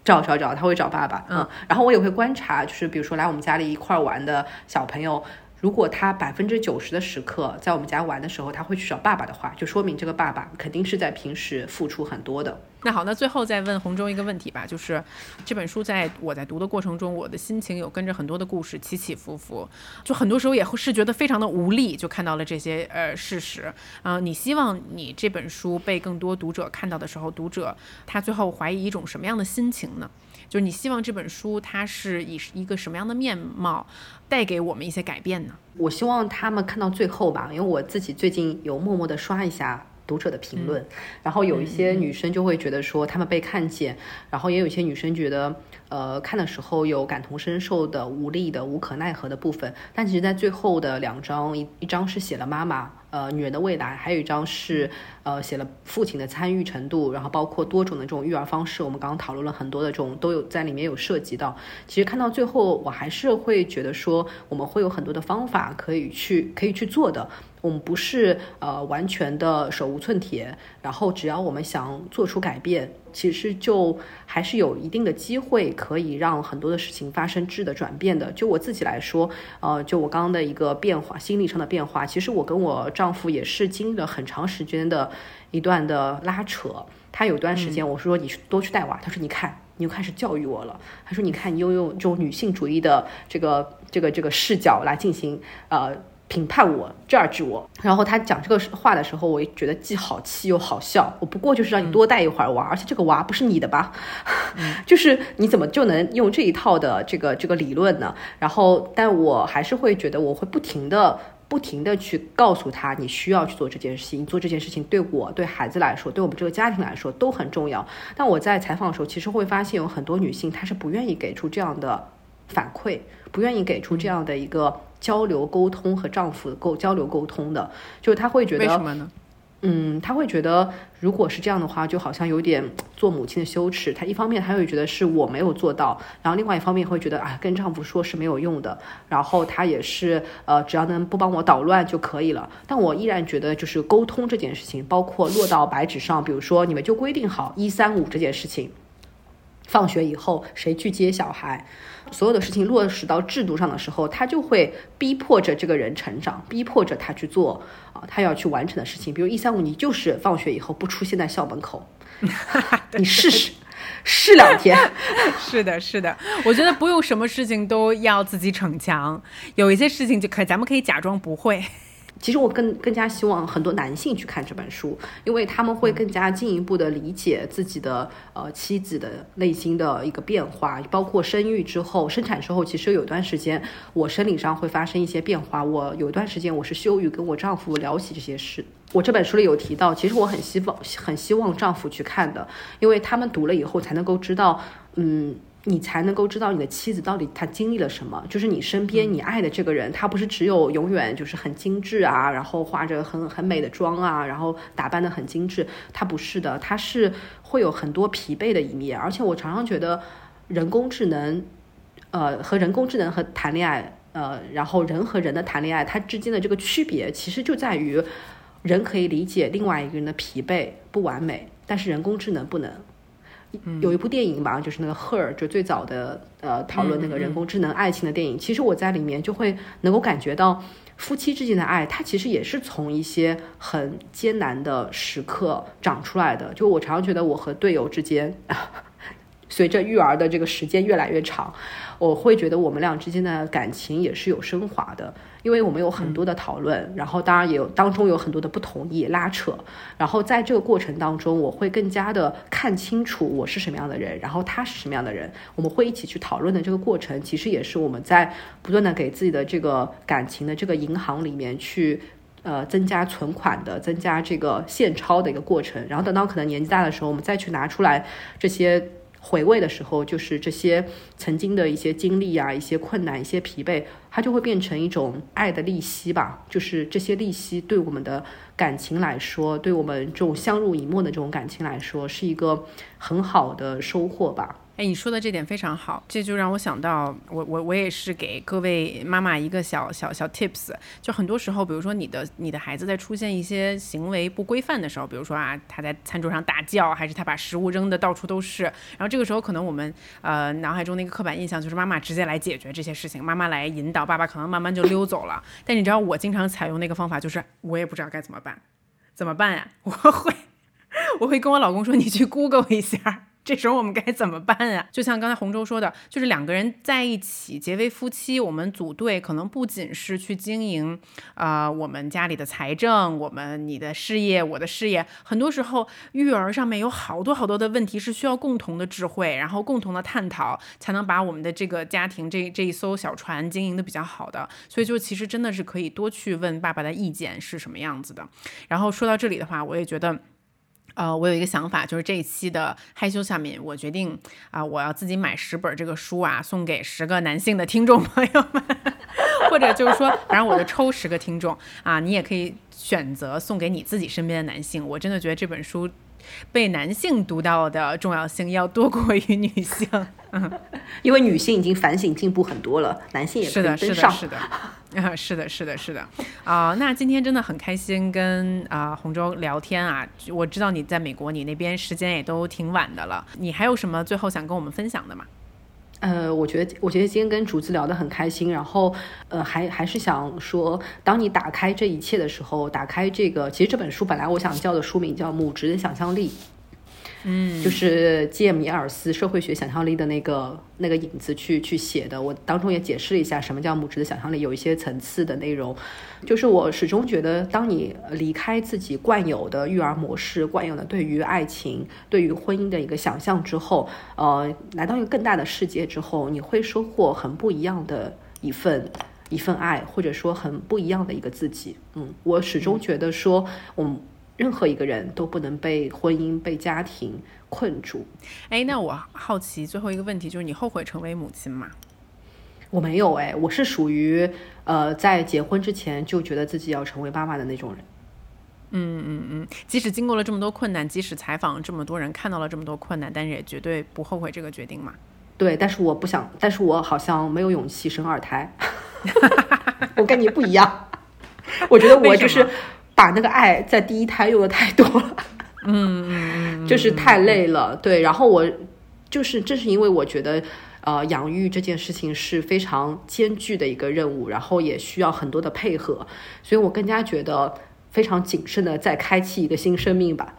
找找找，他会找爸爸。嗯，然后我也会观察，就是比如说来我们家里一块玩的小朋友。如果他百分之九十的时刻在我们家玩的时候，他会去找爸爸的话，就说明这个爸爸肯定是在平时付出很多的。那好，那最后再问洪忠一个问题吧，就是这本书在我在读的过程中，我的心情有跟着很多的故事起起伏伏，就很多时候也会是觉得非常的无力，就看到了这些呃事实啊。你希望你这本书被更多读者看到的时候，读者他最后怀疑一种什么样的心情呢？就是你希望这本书它是以一个什么样的面貌带给我们一些改变呢？我希望他们看到最后吧，因为我自己最近有默默的刷一下读者的评论，然后有一些女生就会觉得说她们被看见，然后也有一些女生觉得。呃，看的时候有感同身受的、无力的、无可奈何的部分，但其实，在最后的两章，一一张是写了妈妈，呃，女人的未来，还有一张是呃写了父亲的参与程度，然后包括多种的这种育儿方式，我们刚刚讨论了很多的这种都有在里面有涉及到。其实看到最后，我还是会觉得说，我们会有很多的方法可以去可以去做的。我们不是呃完全的手无寸铁，然后只要我们想做出改变，其实就还是有一定的机会可以让很多的事情发生质的转变的。就我自己来说，呃，就我刚刚的一个变化，心理上的变化，其实我跟我丈夫也是经历了很长时间的一段的拉扯。他有段时间我说你多去带娃，他说你看你又开始教育我了，他说你看你又用这种女性主义的这个这个这个视角来进行呃。评判我，judge 我，然后他讲这个话的时候，我也觉得既好气又好笑。我不过就是让你多带一会儿娃，而且这个娃不是你的吧？就是你怎么就能用这一套的这个这个理论呢？然后，但我还是会觉得，我会不停的、不停的去告诉他，你需要去做这件事情，做这件事情对我、对孩子来说，对我们这个家庭来说都很重要。但我在采访的时候，其实会发现有很多女性，她是不愿意给出这样的反馈，不愿意给出这样的一个。交流沟通和丈夫沟交流沟通的，就是她会觉得，为什么呢？嗯，她会觉得，如果是这样的话，就好像有点做母亲的羞耻。她一方面她会觉得是我没有做到，然后另外一方面会觉得啊，跟丈夫说是没有用的。然后她也是呃，只要能不帮我捣乱就可以了。但我依然觉得，就是沟通这件事情，包括落到白纸上，比如说你们就规定好一三五这件事情，放学以后谁去接小孩。所有的事情落实到制度上的时候，他就会逼迫着这个人成长，逼迫着他去做啊，他要去完成的事情。比如一三五，你就是放学以后不出现在校门口，你试试，试两天。是的，是的，我觉得不用什么事情都要自己逞强，有一些事情就可以，咱们可以假装不会。其实我更更加希望很多男性去看这本书，因为他们会更加进一步的理解自己的呃妻子的内心的一个变化，包括生育之后、生产之后，其实有段时间我生理上会发生一些变化，我有一段时间我是羞于跟我丈夫聊起这些事。我这本书里有提到，其实我很希望很希望丈夫去看的，因为他们读了以后才能够知道，嗯。你才能够知道你的妻子到底她经历了什么，就是你身边你爱的这个人，他不是只有永远就是很精致啊，然后化着很很美的妆啊，然后打扮的很精致，他不是的，他是会有很多疲惫的一面。而且我常常觉得，人工智能，呃，和人工智能和谈恋爱，呃，然后人和人的谈恋爱，它之间的这个区别，其实就在于，人可以理解另外一个人的疲惫不完美，但是人工智能不能。有一部电影吧，就是那个《Her》，就最早的呃讨论那个人工智能爱情的电影。其实我在里面就会能够感觉到，夫妻之间的爱，它其实也是从一些很艰难的时刻长出来的。就我常常觉得，我和队友之间。随着育儿的这个时间越来越长，我会觉得我们俩之间的感情也是有升华的，因为我们有很多的讨论，然后当然也有当中有很多的不同意拉扯，然后在这个过程当中，我会更加的看清楚我是什么样的人，然后他是什么样的人，我们会一起去讨论的这个过程，其实也是我们在不断的给自己的这个感情的这个银行里面去呃增加存款的，增加这个现钞的一个过程，然后等到可能年纪大的时候，我们再去拿出来这些。回味的时候，就是这些曾经的一些经历啊，一些困难，一些疲惫，它就会变成一种爱的利息吧。就是这些利息对我们的感情来说，对我们这种相濡以沫的这种感情来说，是一个很好的收获吧。哎，你说的这点非常好，这就让我想到，我我我也是给各位妈妈一个小小小 tips，就很多时候，比如说你的你的孩子在出现一些行为不规范的时候，比如说啊，他在餐桌上大叫，还是他把食物扔的到处都是，然后这个时候可能我们呃脑海中的一个刻板印象就是妈妈直接来解决这些事情，妈妈来引导，爸爸可能慢慢就溜走了。但你知道我经常采用那个方法，就是我也不知道该怎么办，怎么办呀？我会我会跟我老公说，你去 Google 一下。这时候我们该怎么办呀？就像刚才洪舟说的，就是两个人在一起结为夫妻，我们组队可能不仅是去经营啊我们家里的财政，我们你的事业，我的事业，很多时候育儿上面有好多好多的问题是需要共同的智慧，然后共同的探讨，才能把我们的这个家庭这这一艘小船经营的比较好的。所以就其实真的是可以多去问爸爸的意见是什么样子的。然后说到这里的话，我也觉得。呃，我有一个想法，就是这一期的害羞下面，我决定啊，我要自己买十本这个书啊，送给十个男性的听众朋友们，或者就是说，反正我就抽十个听众啊，你也可以选择送给你自己身边的男性。我真的觉得这本书被男性读到的重要性要多过于女性，嗯，因为女性已经反省进步很多了，男性也是的，是的，是的。啊，是的，是的，是的，啊，那今天真的很开心跟啊洪州聊天啊，我知道你在美国，你那边时间也都挺晚的了，你还有什么最后想跟我们分享的吗？呃，我觉得，我觉得今天跟竹子聊得很开心，然后，呃，还还是想说，当你打开这一切的时候，打开这个，其实这本书本来我想叫的书名叫《母职的想象力》。嗯，就是基尔米尔斯社会学想象力的那个那个影子去去写的。我当中也解释了一下什么叫母职的想象力，有一些层次的内容。就是我始终觉得，当你离开自己惯有的育儿模式、惯有的对于爱情、对于婚姻的一个想象之后，呃，来到一个更大的世界之后，你会收获很不一样的一份一份爱，或者说很不一样的一个自己。嗯，我始终觉得说，我们。任何一个人都不能被婚姻、被家庭困住。哎，那我好奇最后一个问题就是：你后悔成为母亲吗？我没有哎，我是属于呃，在结婚之前就觉得自己要成为妈妈的那种人。嗯嗯嗯，即使经过了这么多困难，即使采访这么多人，看到了这么多困难，但是也绝对不后悔这个决定嘛？对，但是我不想，但是我好像没有勇气生二胎。我跟你不一样，我觉得我就是。把那个爱在第一胎用的太多了，嗯 就是太累了。对，然后我就是正是因为我觉得，呃，养育这件事情是非常艰巨的一个任务，然后也需要很多的配合，所以我更加觉得非常谨慎的再开启一个新生命吧。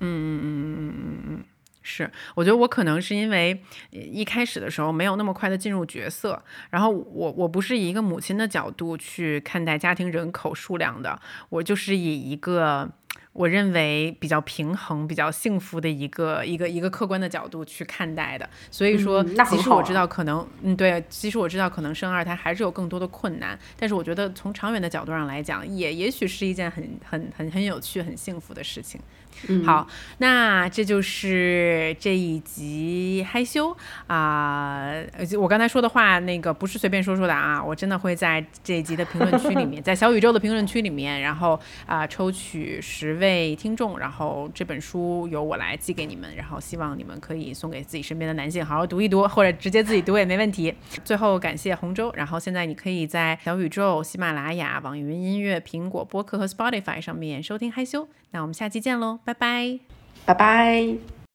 嗯嗯嗯嗯嗯嗯嗯。是，我觉得我可能是因为一开始的时候没有那么快的进入角色，然后我我不是以一个母亲的角度去看待家庭人口数量的，我就是以一个。我认为比较平衡、比较幸福的一个一个一个客观的角度去看待的，所以说，其实我知道可能，嗯，对，其实我知道可能生二胎还是有更多的困难，但是我觉得从长远的角度上来讲，也也许是一件很很很很有趣、很幸福的事情。好，那这就是这一集害羞啊，我刚才说的话那个不是随便说说的啊，我真的会在这一集的评论区里面，在小宇宙的评论区里面，然后啊抽取十。位听众，然后这本书由我来寄给你们，然后希望你们可以送给自己身边的男性，好好读一读，或者直接自己读也没问题。最后感谢洪舟，然后现在你可以在小宇宙、喜马拉雅、网易云音乐、苹果播客和 Spotify 上面收听害羞。那我们下期见喽，拜拜，拜拜。